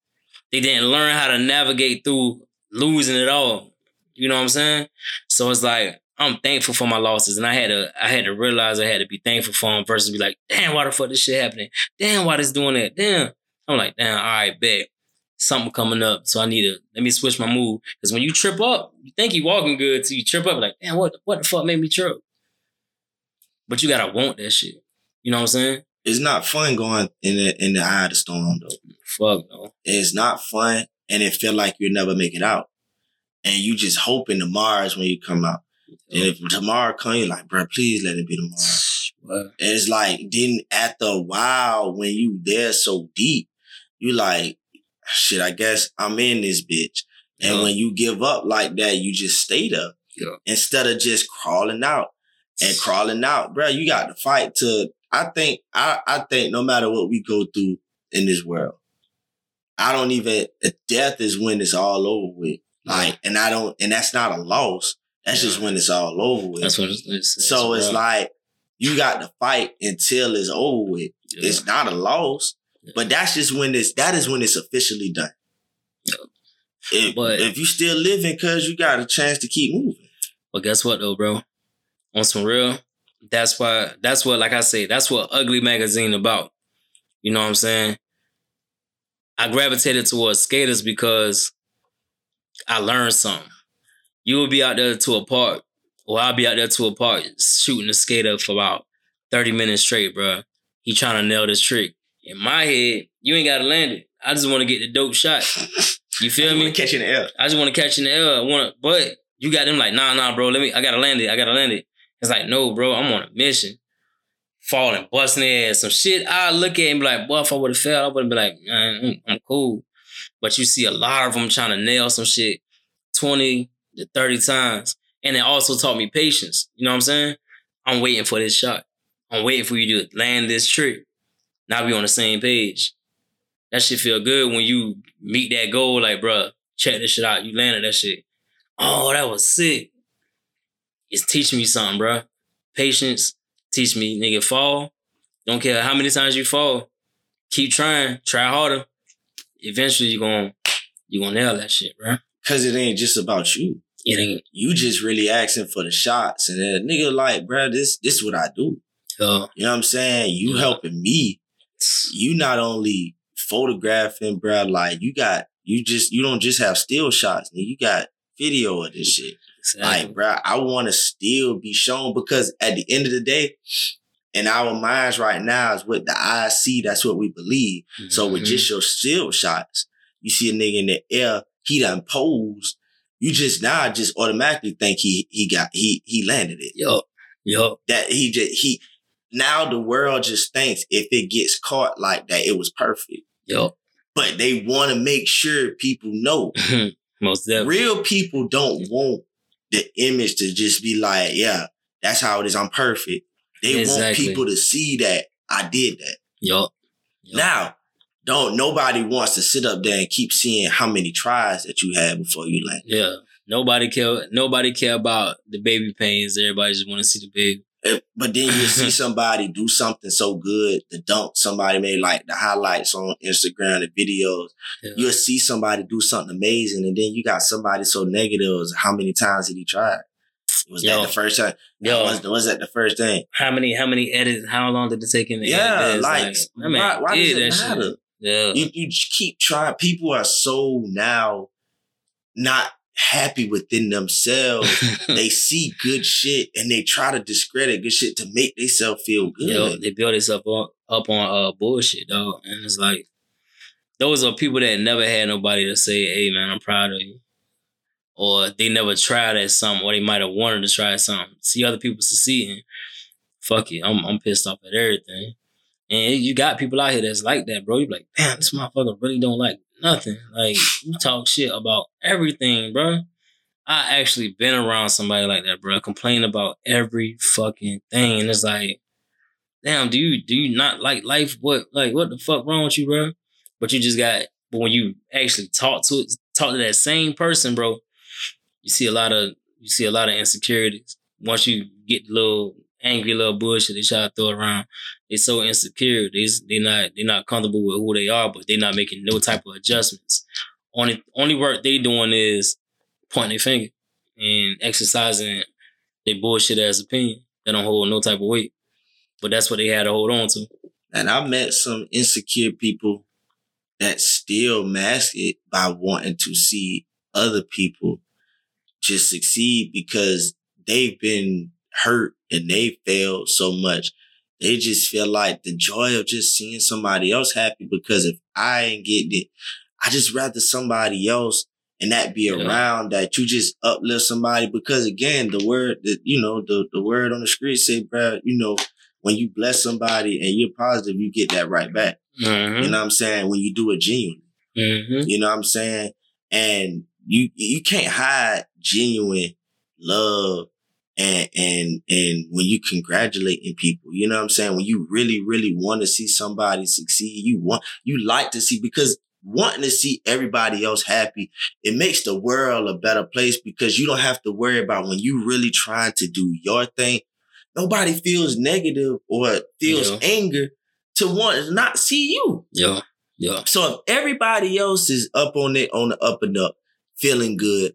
They didn't learn how to navigate through losing it all. You know what I'm saying? So it's like I'm thankful for my losses, and I had to I had to realize I had to be thankful for them versus be like, damn, why the fuck this shit happening? Damn, why this doing that? Damn. I'm like, damn, all right, bet. Something coming up. So I need to let me switch my mood Because when you trip up, you think you walking good so you trip up, like, damn, what, what the fuck made me trip? But you gotta want that shit. You know what I'm saying? It's not fun going in the in the eye of the storm, though. Fuck no. It's not fun, and it feel like you'll never make it out. And you just hoping to Mars when you come out. And if tomorrow come, you're like, bro, please let it be tomorrow. What? And it's like, then after a while, when you there so deep, you like, shit, I guess I'm in this bitch. And Yeah. when you give up like that, you just stay there. Yeah. Instead of just crawling out and crawling out, bro, you got to fight to, I think, I, I think no matter what we go through in this world, I don't even, death is when it's all over with. Like, and I don't, and that's not a loss. That's just when it's all over with. That's what it's, it's So it's rough. like you got to fight until it's over with. Yeah. It's not a loss, Yeah. but that's just when it's that is when it's officially done. Yeah. If, But- if you still living, cause you got a chance to keep moving. But guess what though, bro? On some real, that's why that's what, like I say, that's what Ugly Magazine about. You know what I'm saying? I gravitated towards skaters because I learned something. You will be out there to a park, or I'll be out there to a park shooting a skater for about 30 minutes straight, bro. He trying to nail this trick. In my head, you ain't gotta land it. I just want to get the dope shot. You feel me? Catching the air. I just want to catch in the air. I want to, but you got them like, nah, nah, bro. Let me. I gotta land it. I gotta land it. It's like, no, bro. I'm on a mission. Falling, busting ass, some shit. I look at him be like, boy, if I would have failed, I would have been like, I'm, cool. But you see a lot of them trying to nail some shit, twenty to thirty times, and it also taught me patience. You know what I'm saying? I'm waiting for this shot. I'm waiting for you to land this trick. Now we on the same page. That shit feel good when you meet that goal. Like, bruh, check this shit out. You landed that shit. Oh, that was sick. It's teaching me something, bruh. Patience. Teach me, nigga, fall. Don't care how many times you fall. Keep trying. Try harder. Eventually, you gon' you gonna nail that shit, bruh. Cause it ain't just about you. It ain't. You just really asking for the shots. And then nigga like, bro, this this is what I do. Uh, You know what I'm saying? You Yeah. helping me. You not only photographing, bro, like you got you just you don't just have still shots, nigga. You got video of this shit. Like, bro, I want to still be shown because at the end of the day, in our minds right now is what the eyes see. That's what we believe. So with Mhm. just your still shots, you see a nigga in the air, he done posed. You just now just automatically think he he got he he landed it. yo, yo, That he just he now the world just thinks if it gets caught like that, it was perfect. yo. But they want to make sure people know. Most definitely. Real people don't want the image to just be like, yeah, that's how it is. I'm perfect. They want people to see that I did that. Yo. Yo. Now, don't nobody wants to sit up there and keep seeing how many tries that you had before you land. Yeah. Nobody care. Nobody care about the baby pains. Everybody just want to see the baby. But then you see somebody do something so good, the dunk somebody made like the highlights on Instagram, the videos. Yeah. You'll see somebody do something amazing, and then you got somebody so negative. How many times did he try? Was Yo. that the first time? Yo. Was, was that the first thing? How many? How many edits? How long did it take him to Yeah, edit this? like, man why, why does it that matter? shit. Yeah. You, you just keep trying. People are so now not happy within themselves. they see good shit and they try to discredit good shit to make themselves feel good. Yo, they build this up on up on uh bullshit, dog. And it's like those are people that never had nobody to say, "Hey, man, I'm proud of you," or they never tried at something, or they might have wanted to try something. See other people succeeding. Fuck it, I'm I'm pissed off at everything. And you got people out here that's like that, bro. You're like, damn, this motherfucker really don't like nothing. Like you talk shit about everything, bro. I actually been around somebody like that, bro. Complain about every fucking thing, and it's like, damn, do you do you not like life? What like what the fuck wrong with you, bro? But you just got. But when you actually talk to it, talk to that same person, bro, you see a lot of you see a lot of insecurities. Once you get a little angry little bullshit they try to throw around, They're so insecure. They they not they not comfortable with who they are, but they're not making no type of adjustments. Only only work they doing is pointing their finger and exercising their bullshit ass opinion that don't hold no type of weight. But that's what they had to hold on to. And I met some insecure people that still mask it by wanting to see other people just succeed because they've been hurt and they failed so much. They just feel like the joy of just seeing somebody else happy because if I ain't getting it, I just rather somebody else and that be yeah. around that you just uplift somebody because again, the word that, you know, the, the word on the screen say, bro, you know, when you bless somebody and you're positive, you get that right back. Mm-hmm. You know what I'm saying? When you do it genuinely. Mm-hmm. You know what I'm saying? And you you can't hide genuine love and and and when you congratulating people, you know what I'm saying? When you really, really want to see somebody succeed, you want you like to see because wanting to see everybody else happy, it makes the world a better place because you don't have to worry about when you really trying to do your thing. Nobody feels negative or feels yeah. anger to want to not see you. Yeah. Yeah. So if everybody else is up on it on the up and up, feeling good,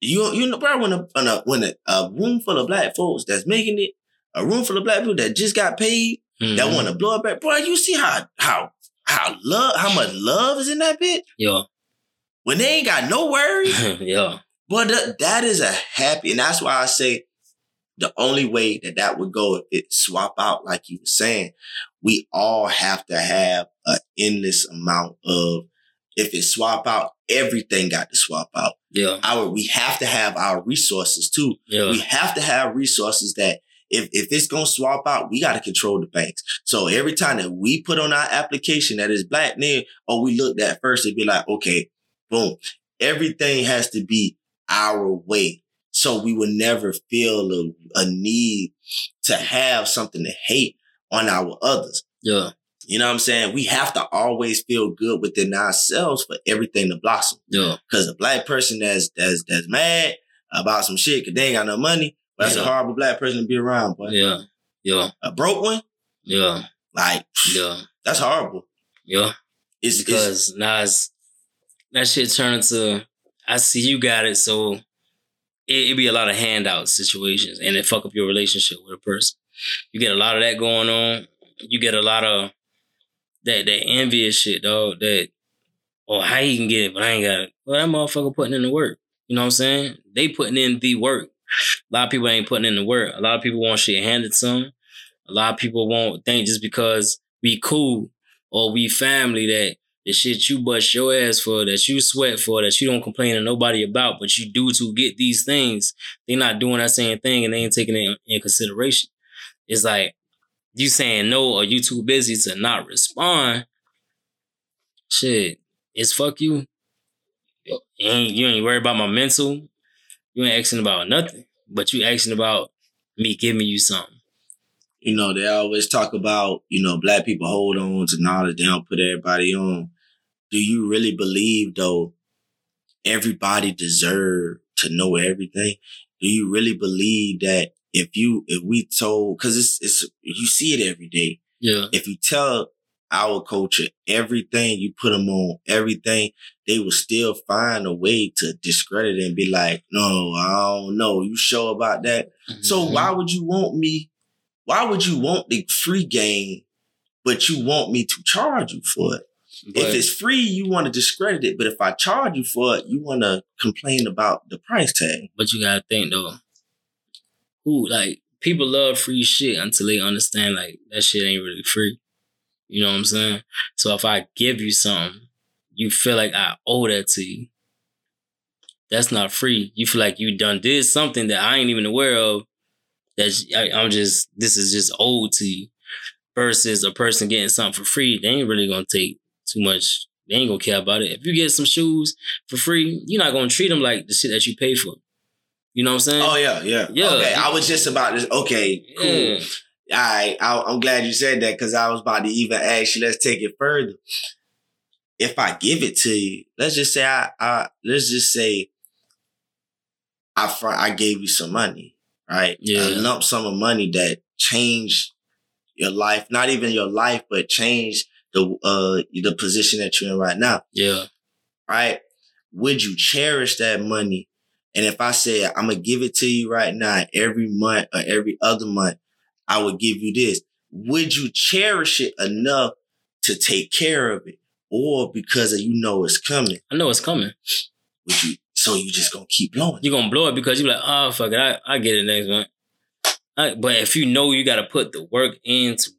you you know, bro, when a when a when a, a room full of black folks that's making it, a room full of black people that just got paid, mm-hmm. that want to blow up, back, bro, you see how how how love how much love is in that bit? Yeah. When they ain't got no worries. yeah. But th- that is a happy, and that's why I say the only way that that would go if it swap out, like you were saying, we all have to have an endless amount of. If it swap out, everything got to swap out. Yeah. Our we have to have our resources too. Yeah. We have to have resources that if if it's gonna swap out, we gotta control the banks. So every time that we put on our application that is black name, or oh, we look at first, it'd be like, okay, boom. Everything has to be our way. So we will never feel a, a need to have something to hate on our others. Yeah. You know what I'm saying? We have to always feel good within ourselves for everything to blossom. Yeah. Cause a black person that's that's that's mad about some shit because they ain't got no money, that's yeah. a horrible black person to be around, boy. Yeah. Yeah. A broke one? Yeah. Like, yeah. That's horrible. Yeah. It's because it's, now it's, that shit turned into I see you got it, so it, it be a lot of handout situations and it fuck up your relationship with a person. You get a lot of that going on. You get a lot of that that envious shit, dog. That oh how you can get it, but I ain't got it. Well, that motherfucker putting in the work. You know what I'm saying? They putting in the work. A lot of people ain't putting in the work. A lot of people want shit handed to them. A lot of people won't think just because we cool or we family that the shit you bust your ass for, that you sweat for, that you don't complain to nobody about, but you do to get these things, they not doing that same thing and they ain't taking it in consideration. It's like you saying no or you too busy to not respond, shit, it's fuck you. You ain't, you ain't worried about my mental. You ain't asking about nothing, but you asking about me giving you something. You know, they always talk about, you know, black people hold on to knowledge, they don't put everybody on. Do you really believe though everybody deserve to know everything? Do you really believe that if you if we told because it's it's you see it every day. Yeah. If you tell our culture everything, you put them on everything, they will still find a way to discredit it and be like, no, I don't know. You sure about that? Mm-hmm. So why would you want me? Why would you want the free game, but you want me to charge you for it? But, if it's free, you want to discredit it. But if I charge you for it, you want to complain about the price tag. But you gotta think though, who like people love free shit until they understand like that shit ain't really free. You know what I'm saying? So if I give you something you feel like I owe that to you. That's not free. You feel like you done did something that I ain't even aware of. That I, I'm just this is just owed to you. Versus a person getting something for free, they ain't really gonna take too much. They ain't gonna care about it. If you get some shoes for free, you're not gonna treat them like the shit that you pay for. You know what I'm saying? Oh yeah, yeah, Yeah. Okay, I was just about to. Okay, cool. Yeah. All right, I, I'm glad you said that because I was about to even ask you. Let's take it further. If I give it to you, let's just say I, I let's just say I fr- I gave you some money, right? Yeah. a lump sum of money that changed your life, not even your life, but changed the uh the position that you're in right now, Yeah. right? Would you cherish that money? And if I said I'm gonna give it to you right now, every month or every other month, I would give you this. Would you cherish it enough to take care of it, or because you know it's coming? I know it's coming. Would you? So you just gonna keep blowing? You're gonna blow it because you're like, oh fuck it, I, I get it next month. But if you know you gotta put the work into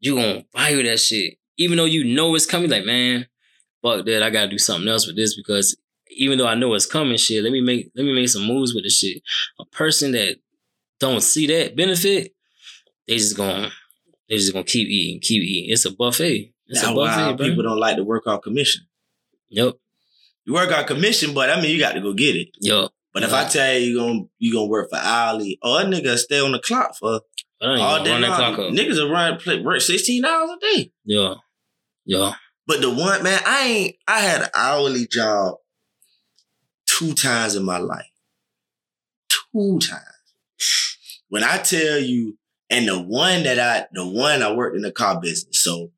you gonna value that shit. Even though you know it's coming, like, man, fuck that, I gotta do something else with this because even though I know it's coming, shit, let me make let me make some moves with this shit. A person that don't see that benefit, they just gonna they just gonna keep eating, keep eating. It's a buffet. It's That's a why buffet, bro. people don't like to work on commission. Yep. You work on commission, but I mean you got to go get it. Yo. But if I tell you you gonna you gonna work for hourly, oh that nigga stay on the clock for I don't even all day long. Niggas are run play, work sixteen hours a day. Yeah. Yeah. But the one man, I ain't. I had an hourly job two times in my life. Two times. When I tell you, and the one that I, the one I worked in the car business, so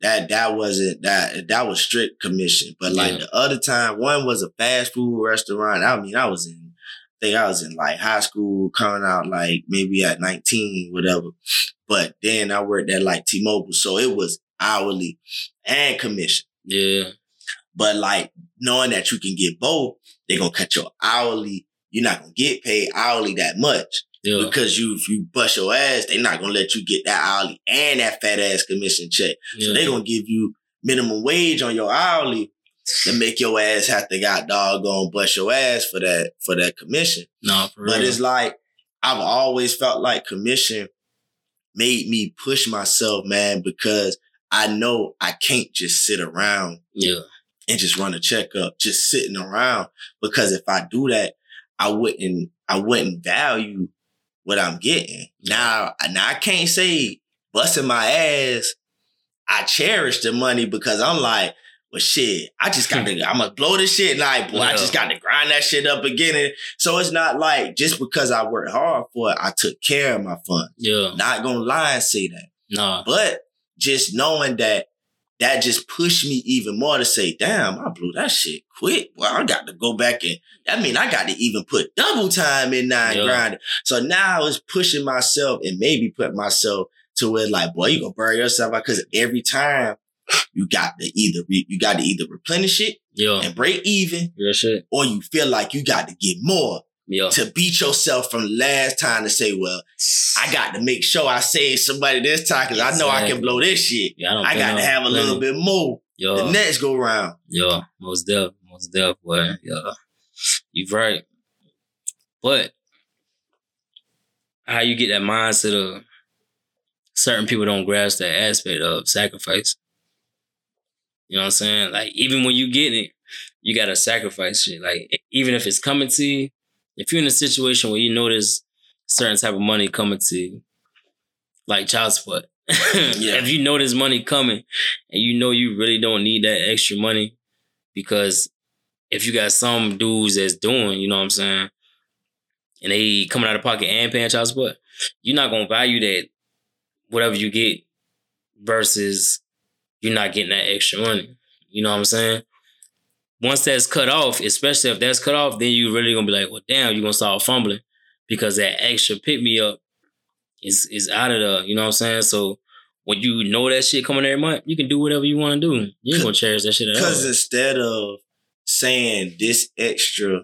that that wasn't that that was strict commission. But like Yeah. the other time, one was a fast food restaurant. I mean, I was in, I think I was in like high school, coming out like maybe at nineteen, whatever. But then I worked at like T-Mobile, so it was hourly and commission. Yeah. But like knowing that you can get both, they're gonna cut your hourly. You're not gonna get paid hourly that much Yeah. because you if you bust your ass, they're not gonna let you get that hourly and that fat ass commission check. So they're gonna give you minimum wage on your hourly to make your ass have to got doggone bust your ass for that for that commission. No, for But real. it's like I've always felt like commission made me push myself, man, because I know I can't just sit around yeah. And just run a checkup, just sitting around. Because if I do that, I wouldn't, I wouldn't value what I'm getting. Now, now I can't say busting my ass. I cherish the money because I'm like, well, shit, I just got to, I'm gonna blow this shit like, boy, I just got to grind that shit up again. And so it's not like just because I worked hard for it, I took care of my funds. Yeah. Not gonna lie and say that. Nah. But just knowing that that just pushed me even more to say, damn, I blew that shit quick. Well, I got to go back and that mean I got to even put double time in nine Yeah. grinding. So now it's pushing myself and maybe put myself to where like, boy, you gonna burn yourself out because every time you got to either re- you got to either replenish it Yeah. and break even, Real shit. or you feel like you got to get more Yeah. to beat yourself from last time to say, well, I got to make sure I save somebody this time because I know I can blow this shit. Yeah, I don't I got to have a little bit more Yeah. the next go round. Yeah. Most deaf. Most deaf, boy. Yeah. You right. But how you get that mindset of certain people don't grasp that aspect of sacrifice. You know what I'm saying? Like even when you get it, you gotta sacrifice shit. Like even if it's coming to you, if you're in a situation where you notice certain type of money coming to you, like child support. If you know there's money coming and you know you really don't need that extra money, because if you got some dudes that's doing, you know what I'm saying, and they coming out of pocket and paying child support, you're not gonna value that whatever you get versus you're not getting that extra money. You know what I'm saying? Once that's cut off, especially if that's cut off, then you really gonna be like, well, damn, you're gonna start fumbling because that extra pick me up is is out of the, you know what I'm saying? So when you know that shit coming every month, you can do whatever you want to do. You ain't gonna cherish that shit at all. Because instead of saying this extra,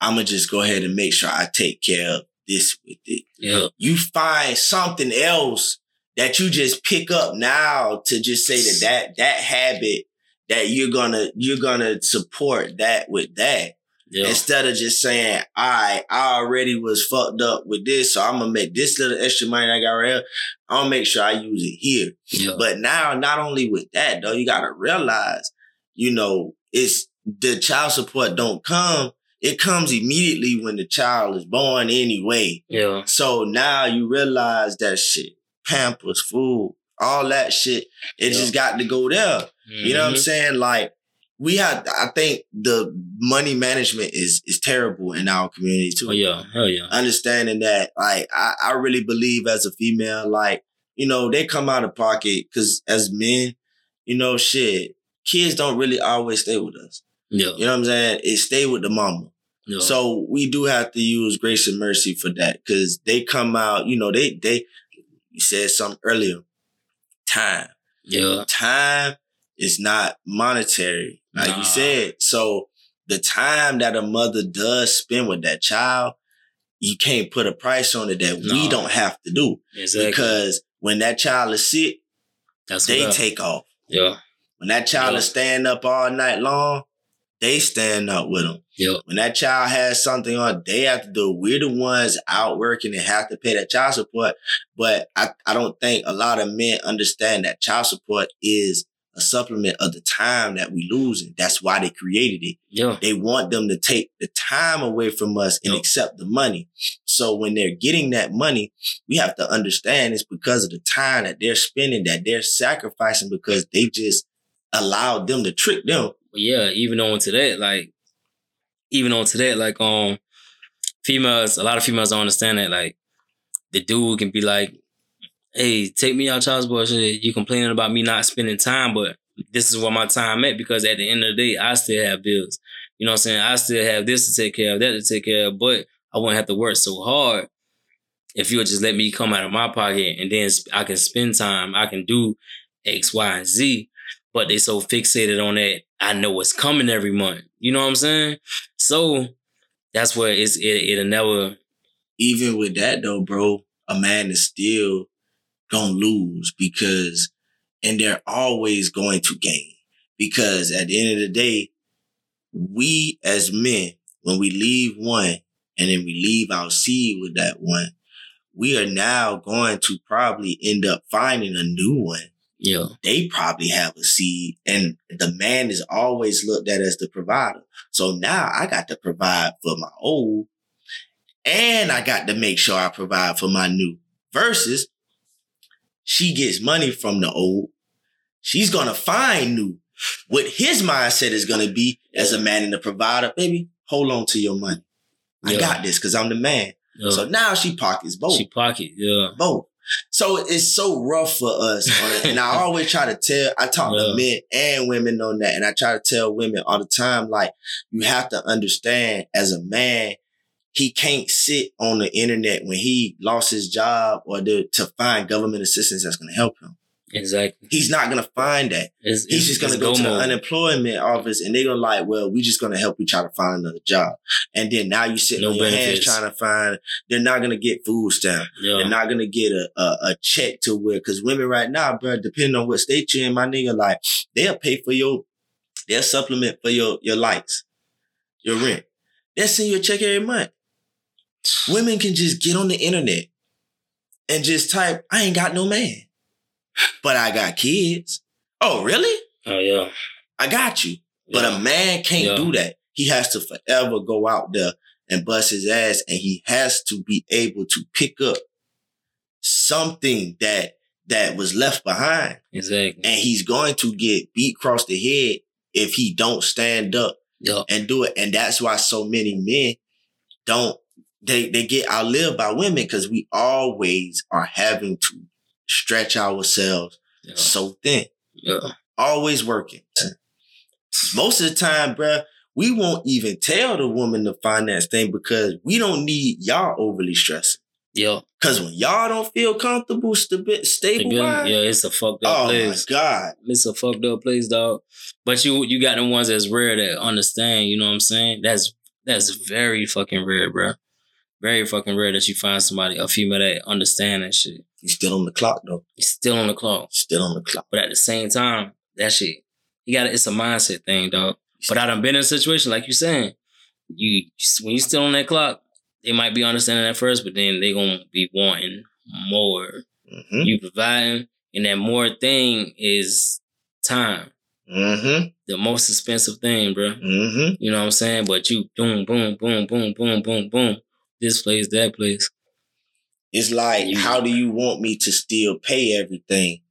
I'm going to just go ahead and make sure I take care of this with it. Yeah. You find something else that you just pick up now to just say that that, that habit that you're gonna you're gonna support that with that. Yeah. Instead of just saying, all right, I already was fucked up with this, so I'm gonna make this little extra money I got right here. I'll make sure I use it here. yeah. But now, not only with that though, you gotta realize, you know, it's the child support don't come. It comes immediately when the child is born anyway. yeah. So now you realize that shit, pampers, food, all that shit, it Yeah. just got to go there. You know what I'm Mhm. saying? Like we have, I think the money management is is terrible in our community too Oh yeah. Hell yeah. understanding that like I, I really believe as a female like you know they come out of pocket because as men you know shit kids don't really always stay with us Yeah. you know what i'm saying it stay with the mama Yeah. so we do have to use grace and mercy for that because they come out you know they they you said something earlier time yeah. time is not monetary, like Nah. you said. So the time that a mother does spend with that child, you can't put a price on it that we don't have to do. Exactly. Because when that child is sick, That's they I- take off. Yeah. When that child Yeah. is staying up all night long, they stand up with them. Yeah. When that child has something on, they have to do. We're the ones out working and have to pay that child support. But I, I don't think a lot of men understand that child support is a supplement of the time that we losing. That's why they created it. Yeah. They want them to take the time away from us and Yep. accept the money. So when they're getting that money, we have to understand it's because of the time that they're spending, that they're sacrificing because they just allowed them to trick them. Yeah, even on to that, like, even on to that, like, um, females, a lot of females don't understand that, like, the dude can be like, hey, take me out child support. You complaining about me not spending time, but this is where my time at because at the end of the day, I still have bills. You know what I'm saying? I still have this to take care of, that to take care of, but I wouldn't have to work so hard if you would just let me come out of my pocket and then I can spend time. I can do X, Y, and Z. But they so fixated on that. I know what's coming every month. You know what I'm saying? So that's where it's it, it'll never. even with that though, bro, a man is still gonna lose because, and they're always going to gain because at the end of the day, we as men, when we leave one and then we leave our seed with that one, we are now going to probably end up finding a new one. Yeah, They probably have a seed and the man is always looked at as the provider. So now I got to provide for my old and I got to make sure I provide for my new. Versus, she gets money from the old. She's gonna find new. What his mindset is gonna be as a man and a provider, baby, hold on to your money. I Yeah. got this because I'm the man. yeah. So now she pockets both she pocket. Yeah, both. So it's so rough for us. On it. And I always try to tell, I talk Yeah. to men and women on that. And I try to tell women all the time, like, you have to understand as a man, he can't sit on the internet when he lost his job or to, to find government assistance that's going to help him. exactly. He's not going to find that. It's, He's just going to go to the unemployment office and they're going to like, well, we just going to help you try to find another job. And then now you sitting No on your hands trying to find, they're not going to get food stamp. Yeah, They're not gonna get a, a, a check to where, cause women right now, bro, depending on what state you're in, my nigga, like, they'll pay for your, they'll supplement for your, your lights, your rent. They'll send you a check every month. Women can just get on the internet and just type, I ain't got no man, but I got kids. Oh, really? oh yeah, I got you. But a man can't Yeah. do that. He has to forever go out there and bust his ass and he has to be able to pick up something that that was left behind. exactly. And he's going to get beat across the head if he don't stand up Yeah, and do it. And that's why so many men don't they they get outlived by women because we always are having to stretch ourselves yeah, so thin yeah. always working. Most of the time, bruh, we won't even tell the woman to finance thing because we don't need y'all overly stressing. yeah. Cause when y'all don't feel comfortable, stabi- stable, Yeah, it's a fucked up oh place. my god, It's a fucked up place, dog. But you you got the ones that's rare that understand. You know what I'm saying? That's that's very fucking rare, bro. Very fucking rare that you find somebody a female that understand that shit. you still on the clock though. It's still on the clock, Still on the clock. but at the same time, that shit You got it's a mindset thing, dog. But I done been in a situation like you saying, you when you still on that clock, they might be understanding at first, but then they gonna be wanting more. Mm-hmm. You providing, and that more thing is time. Mm-hmm. The most expensive thing, bro. Mm-hmm. You know what I'm saying? But you boom, boom, boom, boom, boom, boom, boom. This place, that place. It's like, You- how do you want me to still pay everything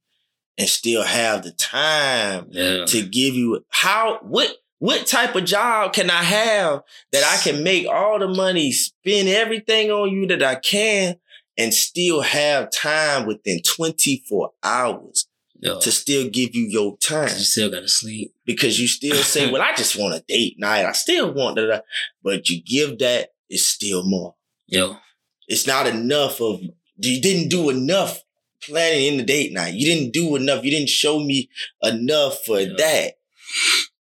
and still have the time Yeah. to give you how what what type of job can I have that I can make all the money, spend everything on you that I can, and still have time within 24 hours Yeah. to still give you your time? You still gotta sleep. Because you still say, Well, I just want a date night. I still want that. But you give that, it's still more. Yo. It's not enough of you didn't do enough planning in the date night. You didn't do enough. You didn't show me enough for Yeah. that.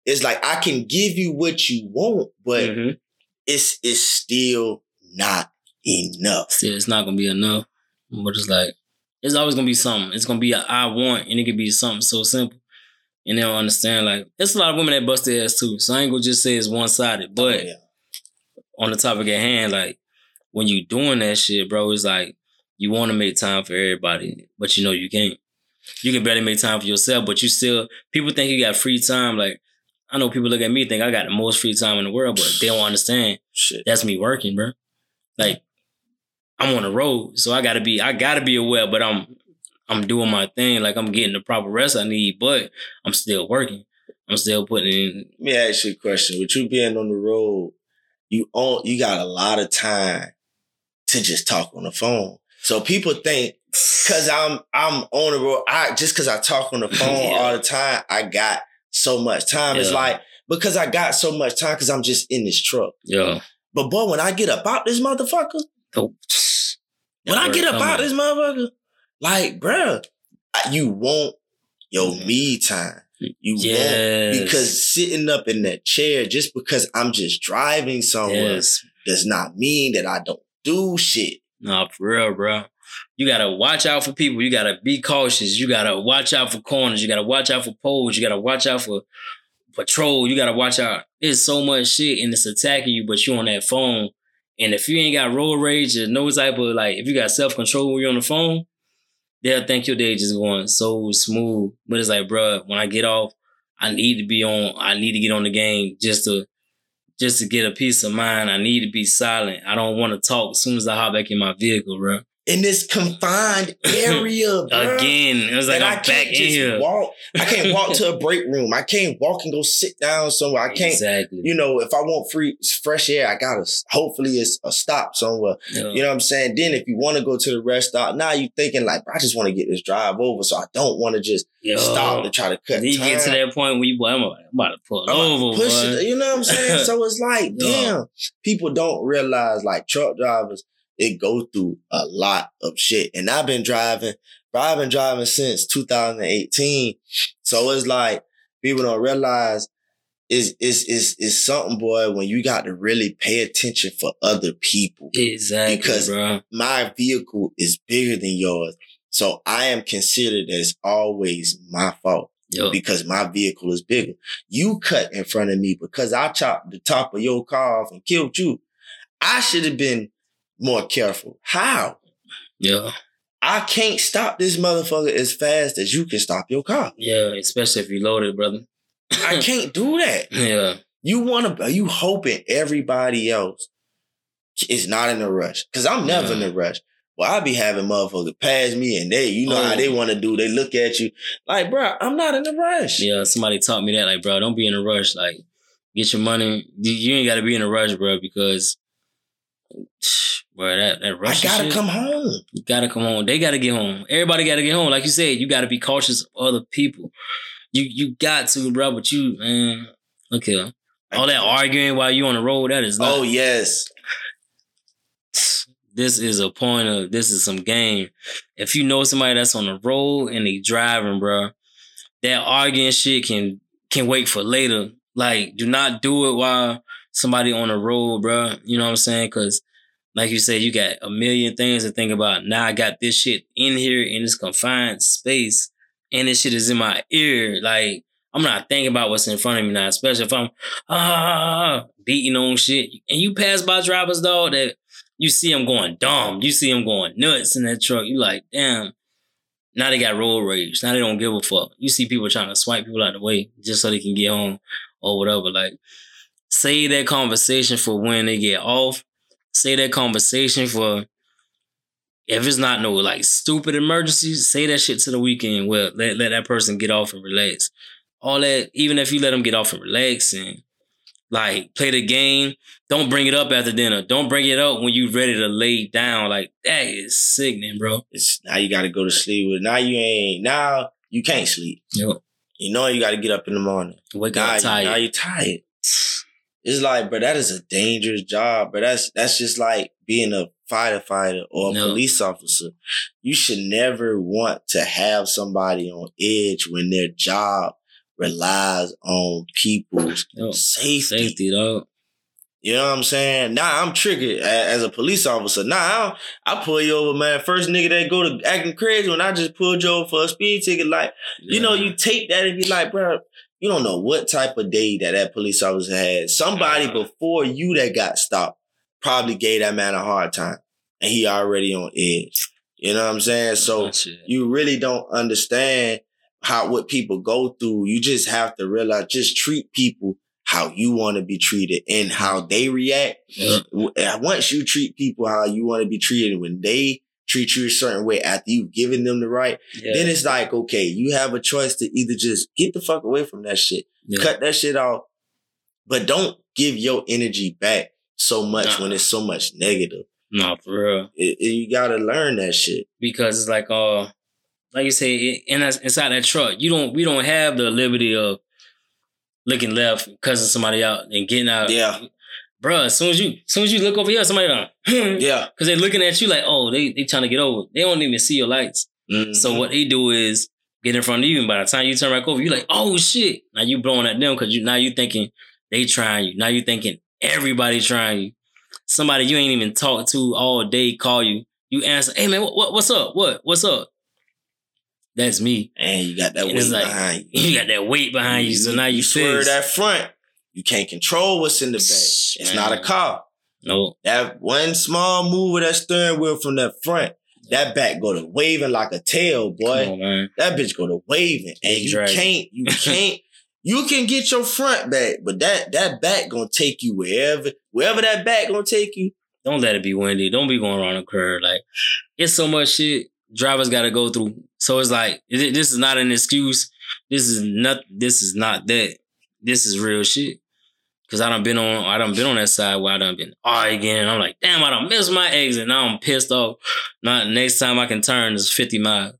It's like I can give you what you want, but Mhm. it's it's still not enough. Still, it's not gonna be enough. But it's like, it's always gonna be something. It's gonna be a I want, and it could be something so simple. And they don't understand. Like, it's a lot of women that bust their ass too. So I ain't gonna just say it's one sided. But Yeah. on the topic at hand, like when you doing that shit, bro, it's like you want to make time for everybody, but you know you can't. You can barely make time for yourself, but you still people think you got free time. Like I know people look at me think I got the most free time in the world, but they don't understand shit. that's me working, bro. Like I'm on the road, so I gotta be I gotta be aware, but I'm I'm doing my thing, like I'm getting the proper rest I need, but I'm still working. I'm still putting in Let me ask you a question. With you being on the road, you own you got a lot of time to just talk on the phone. So people think cause I'm I'm on the road, I just cause I talk on the phone Yeah. all the time, I got so much time. It's like because I got so much time because I'm just in this truck. Yeah. But boy, when I get up out this motherfucker, oh, when I get up out this motherfucker, like, bruh, you want your Mhm. me time. You want because sitting up in that chair just because I'm just driving somewhere yes. does not mean that I don't do shit. Nah, for real, bro. You gotta watch out for people. You gotta be cautious. You gotta watch out for corners. You gotta watch out for poles. You gotta watch out for patrol. You gotta watch out. There's so much shit and it's attacking you, but you on that phone. And if you ain't got road rage or no type of like, if you got self control when you're on the phone, they'll think your day just going so smooth. But it's like, bro, when I get off, I need to be on. I need to get on the game just to just to get a peace of mind. I need to be silent. I don't want to talk as soon as I hop back in my vehicle, bro. In this confined area, Again, it was like that I'm I back can't in just here. walk. I can't walk to a break room. I can't walk and go sit down somewhere. I can't. exactly. You know, if I want free fresh air, I gotta. Hopefully, it's a stop somewhere. Yeah. You know what I'm saying? Then if you want to go to the rest stop, now you're thinking like, I just want to get this drive over, so I don't want to just Yo. stop to try to cut Then you time. get to that point where you, boy, I'm, I'm about to pull over, push it, you know what I'm saying? so it's like, damn, people don't realize like truck drivers, it go through a lot of shit. And I've been driving, but I've been driving since 2018. So it's like people don't realize is is is is something, boy, when you got to really pay attention for other people. Exactly, Because- bro. My vehicle is bigger than yours. So I am considered as always my fault Yo, because my vehicle is bigger. You cut in front of me because I chopped the top of your car off and killed you. I should have been more careful. How? Yeah. I can't stop this motherfucker as fast as you can stop your car. yeah. Especially if you loaded, brother. I can't do that. Yeah, You want to, you hoping everybody else is not in a rush. Cause I'm never in a rush. Well, I be having motherfuckers pass me and they, you know how Oh. they want to do. They look at you like, bro, I'm not in a rush. yeah. Somebody taught me that, like, bro, don't be in a rush. Like, get your money. You- You ain't got to be in a rush, bro, because, bro, that that I gotta shit, come home. You gotta come home. They gotta get home. Everybody gotta get home. Like you said, you gotta be cautious of other people. You you got to, bro. But you, man, look here. All that arguing while you on the road, that is not. Oh yes. This is a point of this is some game. If you know somebody that's on the road and they driving, bro, that arguing shit can can wait for later. Like, do not do it while somebody on the road, bro. You know what I'm saying? Because, like you said, you got a million things to think about. Now I got this shit in here in this confined space, and this shit is in my ear. Like, I'm not thinking about what's in front of me now, especially if I'm ah beating on shit. And you pass by drivers though that you see them going dumb, you see them going nuts in that truck. You like, damn. Now they got road rage. Now they don't give a fuck. You see people trying to swipe people out of the way just so they can get home or whatever. Like, save that conversation for when they get off. Say that conversation for if it's not no like stupid emergencies, say that shit to the weekend. Well, let, let that person get off and relax. All that, even if you let them get off and relax and like play the game, don't bring it up after dinner. Don't bring it up when you ready to lay down. Like that is sickening, bro. It's now you gotta go to sleep with now you ain't now you can't sleep. Yep. You know you gotta get up in the morning. Wake now, up you- tired. now you're tired. It's like, bro, that is a dangerous job, but that's that's just like being a firefighter or a No. police officer. You should never want to have somebody on edge when their job relies on people's Yo, safety. safety, dog. You know what I'm saying? Nah, I'm triggered as a police officer. Nah, I, I pull you over, man. First nigga that go to acting crazy when I just pulled you over for a speed ticket. Like, you know, you take that and be like, bro, you don't know what type of day that that police officer had. Somebody before you that got stopped probably gave that man a hard time, and he already on edge. You know what I'm saying? So you really don't understand how what people go through. You just have to realize, just treat people how you want to be treated and how they react. Uh, Once you treat people how you want to be treated, when they treat you a certain way after you've given them the right, Yeah. then it's like, okay, you have a choice to either just get the fuck away from that shit, Yeah. cut that shit off, but don't give your energy back so much Nah. when it's so much negative. No, for real. It- it- you gotta learn that shit. because it's like uh like you say it- in inside that truck you don't we don't have the liberty of looking left cussing somebody out and getting out. Yeah. Bruh, as soon as you as soon as you look over here somebody done yeah. because they're looking at you like oh they they trying to get over. They don't even see your lights. Mhm. so what they do is get in front of you and by the time you turn back over you're like oh shit. Now you blowing at them because you now you thinking they trying you. Now you thinking everybody trying you. Somebody you ain't even talked to all day call you. You answer hey man what, what what's up? What what's up that's me and you got that And weight like- behind you. you got that weight behind you so now you, swerve pissed. that front. You can't control what's in the back. It's not a car. no That one small move of that steering wheel from that front, that back go to waving like a tail, boy. on, That bitch go to waving, and you dragon. can't, you can't, you can get your front back, but that that back gonna take you wherever, wherever that back gonna take you. don't let it be windy. Don't be going around a curve. Like it's so much shit drivers got to go through. So it's like this is not an excuse. This is not. This is not that. This is real shit. Cause I done been on. I done been on that side where I done been arguing. I'm like, damn, I done missed my exit. Now I'm pissed off. Now next time I can turn is 50 miles.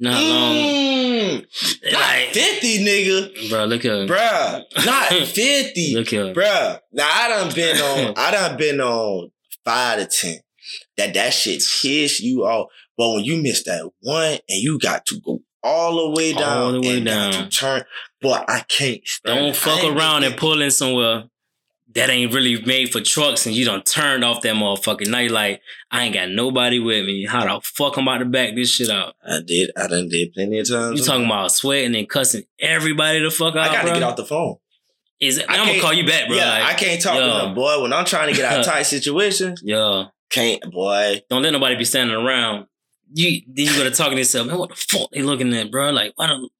Not long. Mm, not Like, 50, nigga. bro, look here. Bro, not 50. Look here. Bruh, now I done been on, I done been on five to ten. That that shit piss you off. But when you miss that one and you got to go all the way down, All the way down. to turn, boy, I can't. stand. Don't I fuck around and pull in somewhere that ain't really made for trucks and you done turned off that motherfucker. Now you like, I ain't got nobody with me. How the fuck I'm about to back this shit out? I did. I done did plenty of times. You talking about sweating and cussing everybody the fuck out, I gotta bro? get off the phone. Is it, I I'm gonna call you back, bro. yeah, like, I can't talk yo. to them, boy. When I'm trying to get out of tight situations, Yo, can't, boy. don't let nobody be standing around. You then you gotta talk to yourself, man. What the fuck they looking at, bro? Like, why don't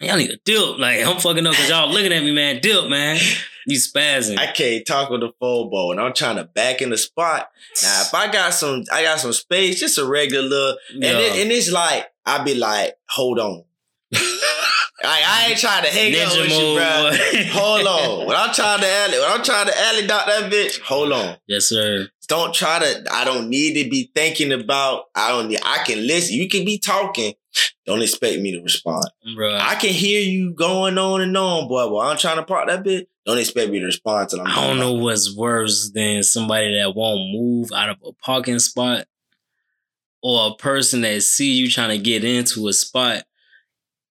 man, y'all need to dip? Like, I'm fucking up because y'all looking at me, man. Dip, man. You spazzing. I can't talk with the phone, boy. And I'm trying to back in the spot. Now, if I got some, I got some space, just a regular little, and, Yo. it, and it's like, I be like, hold on. like, I ain't trying to hang out with you, bro. Hold on. When I'm trying to alley, when I'm trying to alley dock that bitch, hold on. yes, sir. Don't try to, I don't need to be thinking about, I don't need, I can listen. You can be talking. Don't expect me to respond. Bro. I can hear you going on and on, boy. While I'm trying to park that bitch, don't expect me to respond I'm I don't know what's worse than somebody that won't move out of a parking spot or a person that see you trying to get into a spot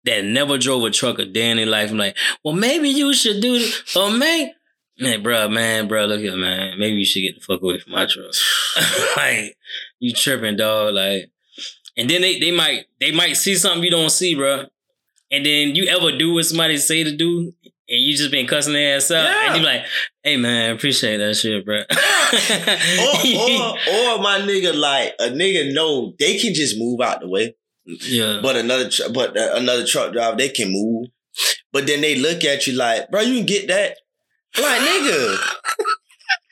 that never drove a truck a day in their life. I'm like, well, maybe you should do this. Or maybe, man, bro, man, bro, look here, man. Maybe you should get the fuck away from my truck. like, you tripping, dog. Like, and then they, they might they might see something you don't see, bro. and then you ever do what somebody say to do, and you just been cussing their ass out, Yeah. and you like, hey man, appreciate that shit, bro. or, or, or my nigga, like a nigga know they can just move out the way, yeah, but another tr- but uh, another truck driver they can move, but then they look at you like, bro, you can get that, like nigga.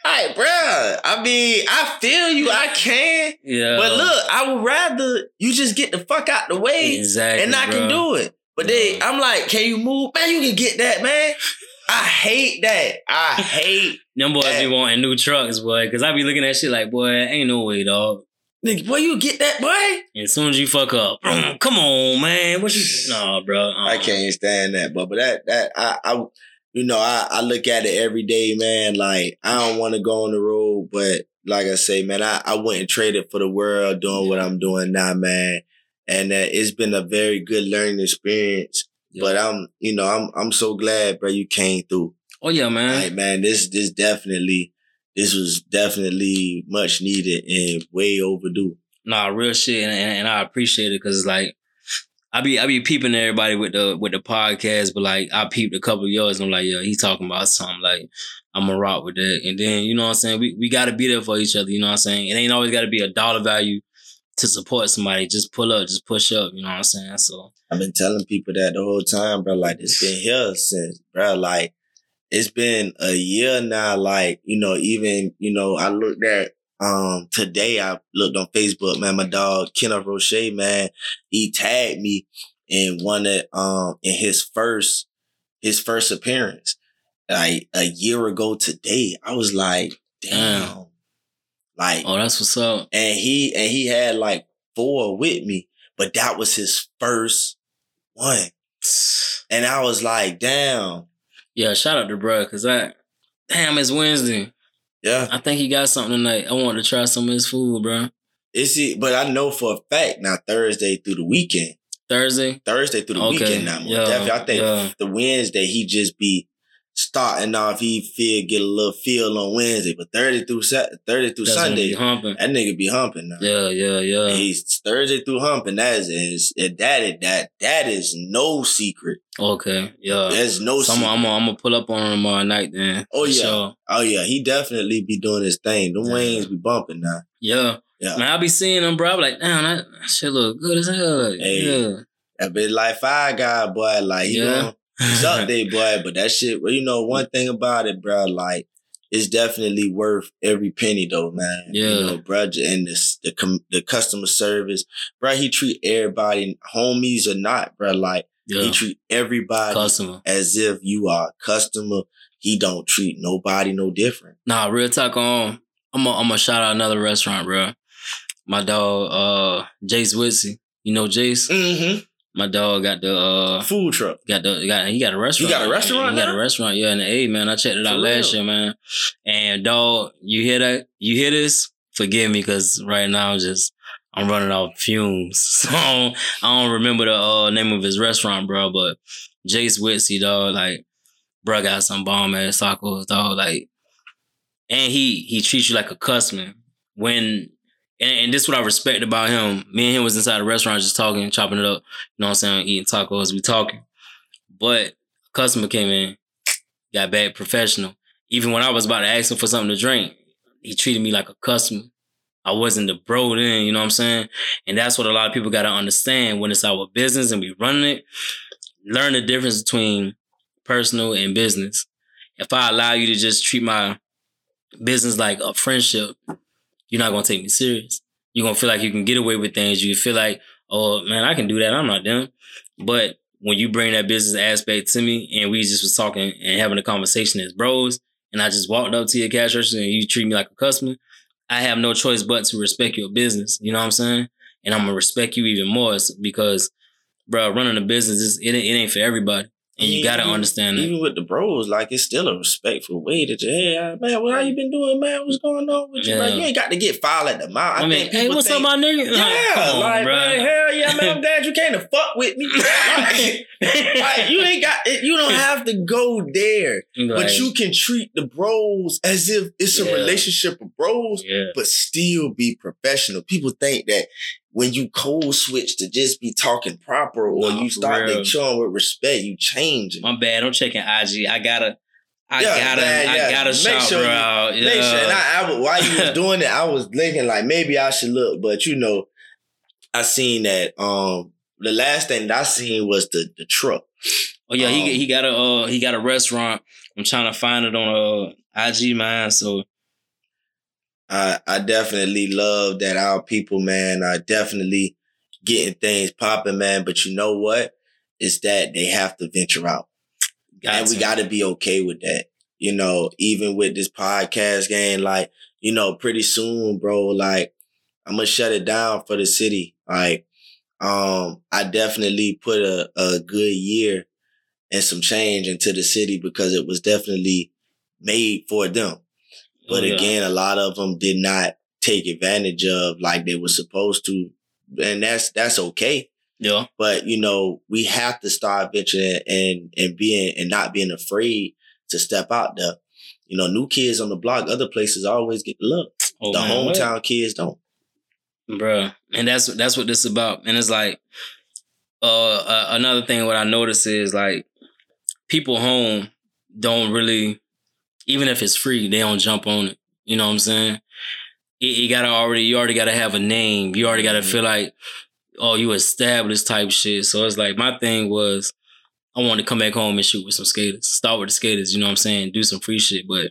Like, bruh, I mean, I feel you, I can. yeah. But look, I would rather you just get the fuck out the way exactly, and I can do it. But they, Yeah. I'm like, can you move? Man, you can get that, man. I hate that. I hate Them boys Yeah. be wanting new trucks, boy. Cause I be looking at shit like, boy, ain't no way, dog. nigga. Boy, you get that, boy. And as soon as you fuck up, come on, man. What you? No, bro. uh-uh. I can't stand that, but but that that I I you know I I look at it every day, man. Like I don't want to go on the road, but like I say, man, I I wouldn't trade it for the world doing what I'm doing now, man. And uh, it's been a very good learning experience. But I'm, you know, I'm I'm so glad, bro, you came through. Oh yeah, man. Like, man, this this definitely this was definitely much needed and way overdue. Nah, real shit, and, and, and I appreciate it because it's like I be I be peeping everybody with the with the podcast, but like I peeped a couple of yours, and I'm like, yo, he talking about something. Like I'm gonna rock with that, and then you know what I'm saying. We we got to be there for each other. You know what I'm saying. It ain't always got to be a dollar value to support somebody. Just pull up, just push up. You know what I'm saying. So I've been telling people that the whole time, bro. Like it's been here since, bro. Like it's been a year now. Like you know, even you know, I looked at um today. I looked on Facebook, man. My dog Kenneth Roche, man, he tagged me in one of um in his first his first appearance, like a year ago today. I was like, damn, like oh, that's what's up. and he and he had like four with me, but that was his first one. And I was like, damn. Yeah, shout out to bro, cause I damn it's Wednesday. Yeah. I think he got something tonight. I want to try some of his food, bro. It's it, but I know for a fact now Thursday through the weekend. Thursday. Thursday through the Okay. weekend now. Yeah, definitely. I think yeah. the Wednesday he just be starting off, he feel get a little feel on Wednesday, but Thursday through Thursday through That's Sunday, humping. that nigga be humping now. Yeah, yeah, yeah. He's Thursday through humping. That is, is that is that that is no secret. Okay, yeah. There's no So I'm, secret. I'm, I'm gonna pull up on him tomorrow night then. Oh, yeah. sure. Oh yeah, he definitely be doing his thing. The Yeah. wings be bumping now. Yeah. Yeah. Man, I be seeing him, bro. I be like, damn, that, that shit look good as hell. Like, Hey. Yeah. That bit like five guy boy, like Yeah. gon- he's up there, boy. But that shit, well, you know, one thing about it, bro, like it's definitely worth every penny, though, man. Yeah. you know, bro, and this, the com- the customer service, bro. He treat everybody, homies or not, bro. Like yeah. he treat everybody Customer. as if you are a customer. He don't treat nobody no different. Nah, real talk on. I'm gonna I'm gonna shout out another restaurant, bro. My dog, uh, Jace Witsy. You know Jace? Mm-hmm. My dog got the uh Food truck. got the got he got a restaurant. You got a restaurant He got a restaurant, yeah, in the A, man. I checked it out For last real? year, man. And dog, you hear that? You hear this? Forgive me, cause right now I'm just I'm running off fumes. So I don't remember the uh, name of his restaurant, bro. But Jace Witsy, dog, like, bro, got some bomb ass tacos, dog. Like, and he he treats you like a customer. When and, and this is what I respect about him. Me and him was inside the restaurant just talking, chopping it up. You know what I'm saying? Eating tacos, we talking. But a customer came in, got back professional. Even when I was about to ask him for something to drink, he treated me like a customer. I wasn't the bro then, you know what I'm saying? And that's what a lot of people gotta understand when it's our business and we running it. Learn the difference between personal and business. If I allow you to just treat my business like a friendship, you're not gonna take me serious. You're gonna feel like you can get away with things. You feel like, oh man, I can do that. I'm not them. But when you bring that business aspect to me and we just was talking and having a conversation as bros, and I just walked up to your cash register and you treat me like a customer, I have no choice but to respect your business. You know what I'm saying? And I'm gonna respect you even more because, bro, running a business it, it ain't for everybody, and you gotta Even- understand that. Even with the bros, like it's still a respectful way that you, hey uh, man, what how you been doing, man? What's going on with you? Yeah. Like you ain't got to get filed at the mouth. I, I, mean, hey, what's think, up, my nigga? Yeah, on, like man, hell yeah, man. I'm glad you came to fuck with me. like, like, you ain't got, you don't have to go there, but you can treat the bros as if it's a relationship of bros, yeah. but still be professional. People think that when you code switch to just be talking proper or No, you start to showing with respect, you change. It. My bad. I'm checking IG. I gotta. I Yeah, gotta. man, I yeah. gotta Make shout sure bro you- out. Yeah. Make sure, and I, I, while you was doing it, I was thinking like maybe I should look, but you know, I seen that. Um, the last thing that I seen was the the truck. oh yeah, um, he he got a uh, he got a restaurant. I'm trying to find it on uh IG man. So I I definitely love that our people, man, are definitely getting things popping, man. But you know what? It's that they have to venture out. and we got to be okay with that. You know, even with this podcast game, like, you know, pretty soon, bro, like, I'm gonna shut it down for the city. Like, um, I definitely put a, a good year and some change into the city because it was definitely made for them. But Oh, yeah. again, a lot of them did not take advantage of like they were supposed to. And that's that's okay yeah, but you know we have to start venturing and and being and not being afraid to step out there you know new kids on the block other places always get the look oh, the man, what? hometown kids don't Bruh. And that's that's what this about. And it's like uh, uh another thing what I notice is like people home don't really even if it's free, they don't jump on it. You know what I'm saying? You, you gotta already you already gotta have a name. You already gotta Mhm. feel like, oh, you established type shit. So it's like my thing was I wanted to come back home and shoot with some skaters. Start with the skaters, you know what I'm saying? Do some free shit. But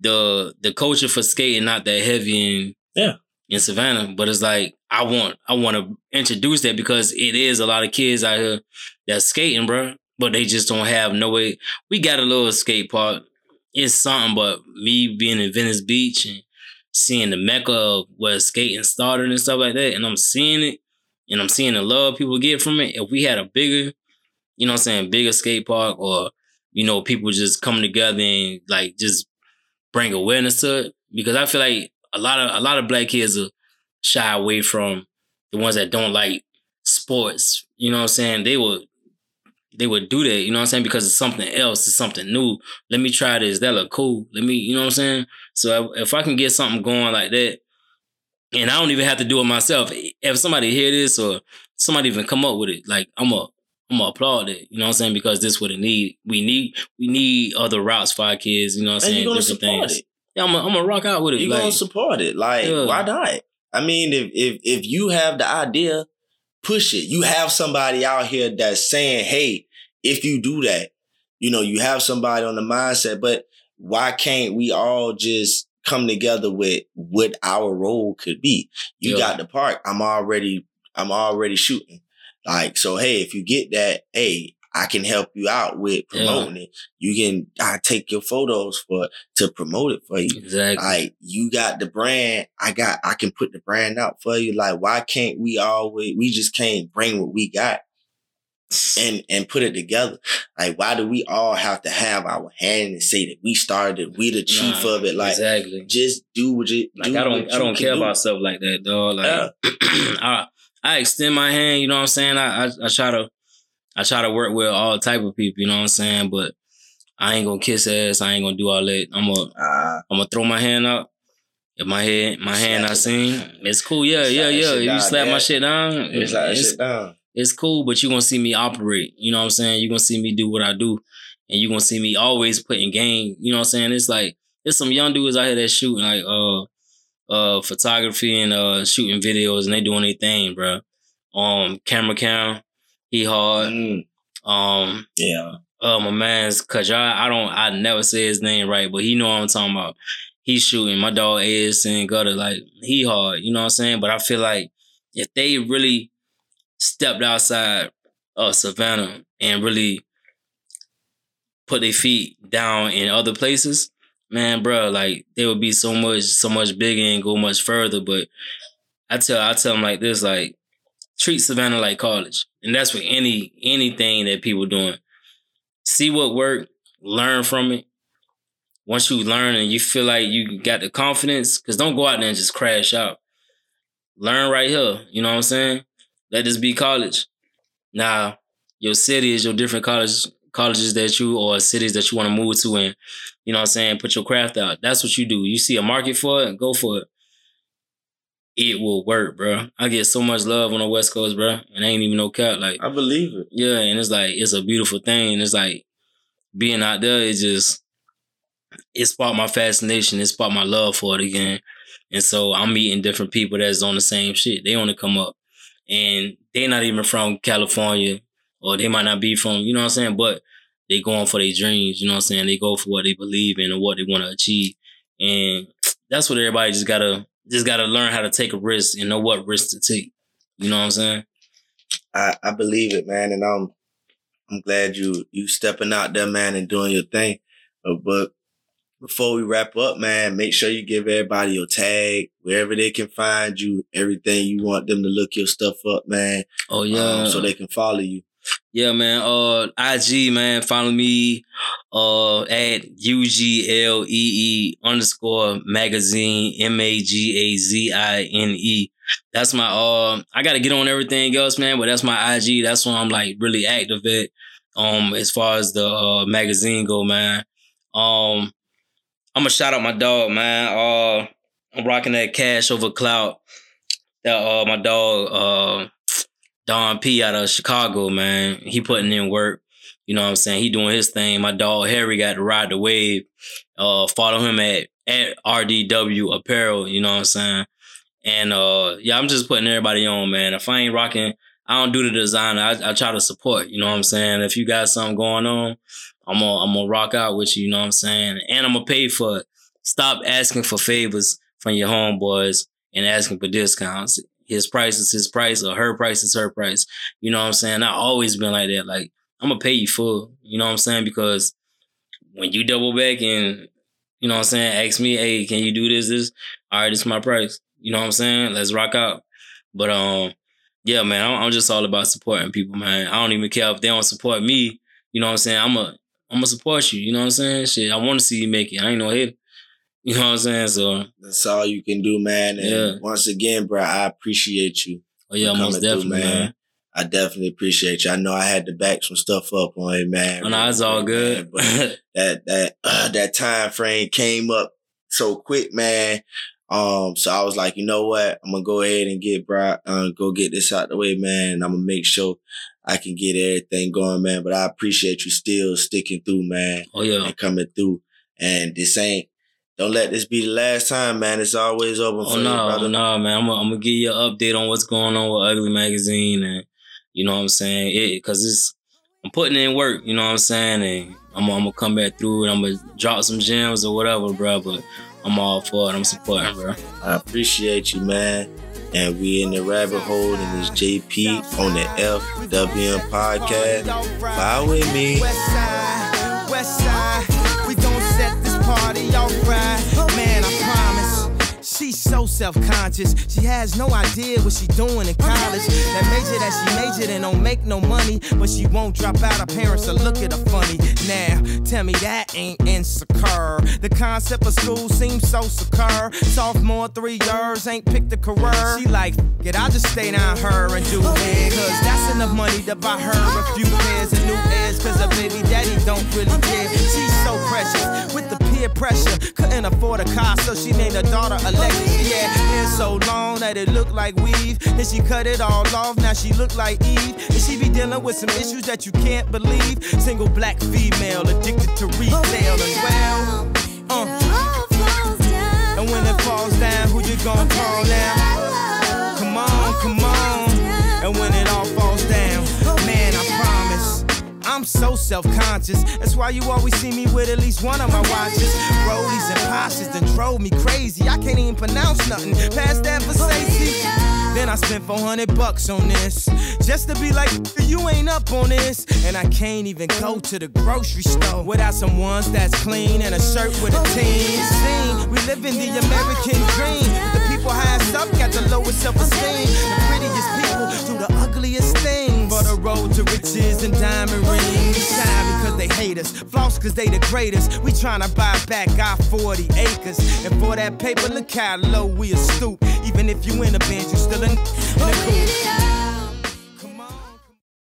the the culture for skating not that heavy in Yeah. in Savannah. But it's like I want I want to introduce that because it is a lot of kids out here that's skating, bro. But they just don't have no way. We got a little skate park. It's something, but me being in Venice Beach and seeing the mecca of where skating started and stuff like that, and I'm seeing it, and I'm seeing the love people get from it. If we had a bigger, you know what I'm saying, bigger skate park or, you know, people just coming together and like just bring awareness to it. Because I feel like a lot of a lot of black kids are shy away from the ones that don't like sports. You know what I'm saying? They would they would do that, you know what I'm saying? Because it's something else, it's something new. Let me try this. That look cool. Let me, you know what I'm saying? So if, I can get something going like that, and I don't even have to do it myself. If somebody hear this or somebody even come up with it, like I'm a I'm gonna applaud it. You know what I'm saying? Because this what it need. We need we need other routes for our kids. You know what I'm and saying? you're gonna Different support things. it Yeah, I'm gonna I'm gonna rock out with it. you're like, gonna support it like Yeah. why not i mean if if if you have the idea push it you have somebody out here that's saying hey if you do that you know you have somebody on the mindset but why can't we all just come together with what our role could be you Yeah. got the park i'm already i'm already shooting like so hey if you get that hey i can help you out with Yeah. promoting it you can i take your photos for to promote it for you exactly. like you got the brand, I got I can put the brand out for you. Like, why can't we always we just can't bring what we got and and put it together? Like, why do we all have to have our hand and say that we started it, we the chief Nah, of it? Like, exactly. just do what you Like do I don't I don't care do. about stuff like that, dog. Like Yeah. I I extend my hand, you know what I'm saying? I, I I try to I try to work with all type of people, you know what I'm saying? But I ain't gonna kiss ass, I ain't gonna do all that. I'm gonna Ah, I'm gonna throw my hand up. If my head my hand I seen, it's cool. Yeah, Slap yeah, yeah. If you down, slap my yeah. shit down, it's like it's, shit down. It's cool, but you're gonna see me operate. You know what I'm saying? You're gonna see me do what I do. And you're gonna see me always putting game. You know what I'm saying? It's like there's some young dudes out here that shooting like uh uh photography and uh shooting videos and they doing their thing, bro. Um camera cam, he hard. Mm, Um yeah, uh my man's Kajar, I don't I never say his name right, but he know what I'm talking about. He's shooting. My dog is and gutter, like he hard, you know what I'm saying? But I feel like if they really stepped outside of Savannah and really put their feet down in other places, man, bro, like they would be so much, so much bigger and go much further. But I tell I tell them like this, like treat Savannah like college. And that's for any anything that people doing see what worked, learn from it. Once you learn and you feel like you got the confidence, because don't go out there and just crash out. Learn right here. You know what I'm saying? Let this be college. Now, your city is your different college colleges that you or cities that you want to move to and you know what I'm saying, put your craft out. That's what you do. You see a market for it, go for it. it will work, bro. I get so much love on the West Coast, bro, and ain't even no cut. Like I believe it. Yeah, and it's like it's a beautiful thing. It's like being out there, it just it sparked my fascination. It sparked my love for it again. And so I'm meeting different people that's on the same shit. They want to come up, and they're not even from California, or they might not be from, you know what I'm saying, but they going for their dreams. You know what I'm saying? They go for what they believe in and what they want to achieve, and that's what everybody just gotta just gotta learn how to take a risk and know what risk to take. You know what I'm saying? I, I believe it, man, and I'm I'm glad you you stepping out there, man, and doing your thing. Uh, but before we wrap up, man, make sure you give everybody your tag, wherever they can find you, everything you want them to look your stuff up, man. Oh yeah, um, so they can follow you. Yeah, man. Uh, IG, man. Follow me uh at U G L E E underscore magazine M A G A Z I N E. That's my uh. I gotta get on everything else, man. But that's my IG. That's when I'm like really active at. Um, as far as the uh, magazine go, man. Um, I'm gonna shout out my dog, man. Uh, I'm rocking that cash over clout. That uh, my dog, uh Don P out of Chicago, man. He putting in work. You know what I'm saying? He doing his thing. My dog Harry got to ride the wave. Uh, follow him at at RDW Apparel. You know what I'm saying? And uh, yeah, I'm just putting everybody on, man. If I ain't rocking, I don't do the design. I, I try to support. You know what I'm saying? If you got something going on, I'm gonna I'm gonna rock out with you. You know what I'm saying? And I'm gonna pay for it. Stop asking for favors from your homeboys and asking for discounts his price is his price or her price is her price. You know what I'm saying? I always been like that. Like I'm gonna pay you full. You know what I'm saying? Because when you double back and you know what I'm saying, ask me, hey, can you do this? This all right, this is my price. You know what I'm saying? Let's rock out. But um, yeah, man, I'm, I'm just all about supporting people, man. I don't even care if they don't support me. You know what I'm saying? I'm a I'm gonna support you. You know what I'm saying? Shit, I want to see you make it. I ain't no hate. You know what I'm saying? So that's all you can do, man. And yeah. once again, bro, I appreciate you. Oh yeah, most definitely, through, man. man. I definitely appreciate you. I know I had to back some stuff up on it, man. Oh, no, it's all good. Man, that that uh, that time frame came up so quick, man. Um, so I was like, you know what? I'm gonna go ahead and get bro, uh, go get this out the way, man. And I'm gonna make sure I can get everything going, man. But I appreciate you still sticking through, man. Oh yeah, and coming through. And this ain't don't let this be the last time, man. It's always open oh, for no, you, brother. no, man. I'm gonna give you an update on what's going on with Ugly Magazine, and you know what I'm saying? It because it's I'm putting in work. You know what I'm saying? And I'm, I'm gonna come back through and I'm gonna drop some gems or whatever, bro. But I'm all for it. I'm supporting, bro. I appreciate you, man. And we in the rabbit hole, and it's JP on the FWM podcast. Fly with me. West side, west side. We gon' set this party off right. I. She's so self-conscious. She has no idea what she's doing in college. That major that she majored in don't make no money, but she won't drop out. Her parents will look at her funny. Now, tell me that ain't insecure. The concept of school seems so secure. Sophomore, three years, ain't picked a career. She like, get, I'll just stay down her and do oh, it. Cause that's enough money to buy her a few pairs of new ears. Cause her baby daddy don't really oh, care. She's so precious with the peer pressure. Couldn't afford a car, so she named her daughter Alexis. Yeah, hair so long that it looked like weave. Then she cut it all off, now she look like Eve. And she be dealing with some issues that you can't believe. Single black female addicted to retail as well. Uh. And when it falls down, who you gonna call now? Come on, come on. And when it I'm so self-conscious. That's why you always see me with at least one of my watches. Rollies and Porsches that drove me crazy. I can't even pronounce nothing past that for safety. Then I spent 400 bucks on this. Just to be like, you ain't up on this. And I can't even go to the grocery store without some ones that's clean and a shirt with a team. Scene. We live in the American dream. The people highest up got the lowest self esteem. The prettiest people do the to riches and diamond rings. Shine because they hate us. Floss because they the greatest. We tryna buy back our 40 acres. And for that paper, look how low we are stoop. Even if you in a band, you still in, in a coupe.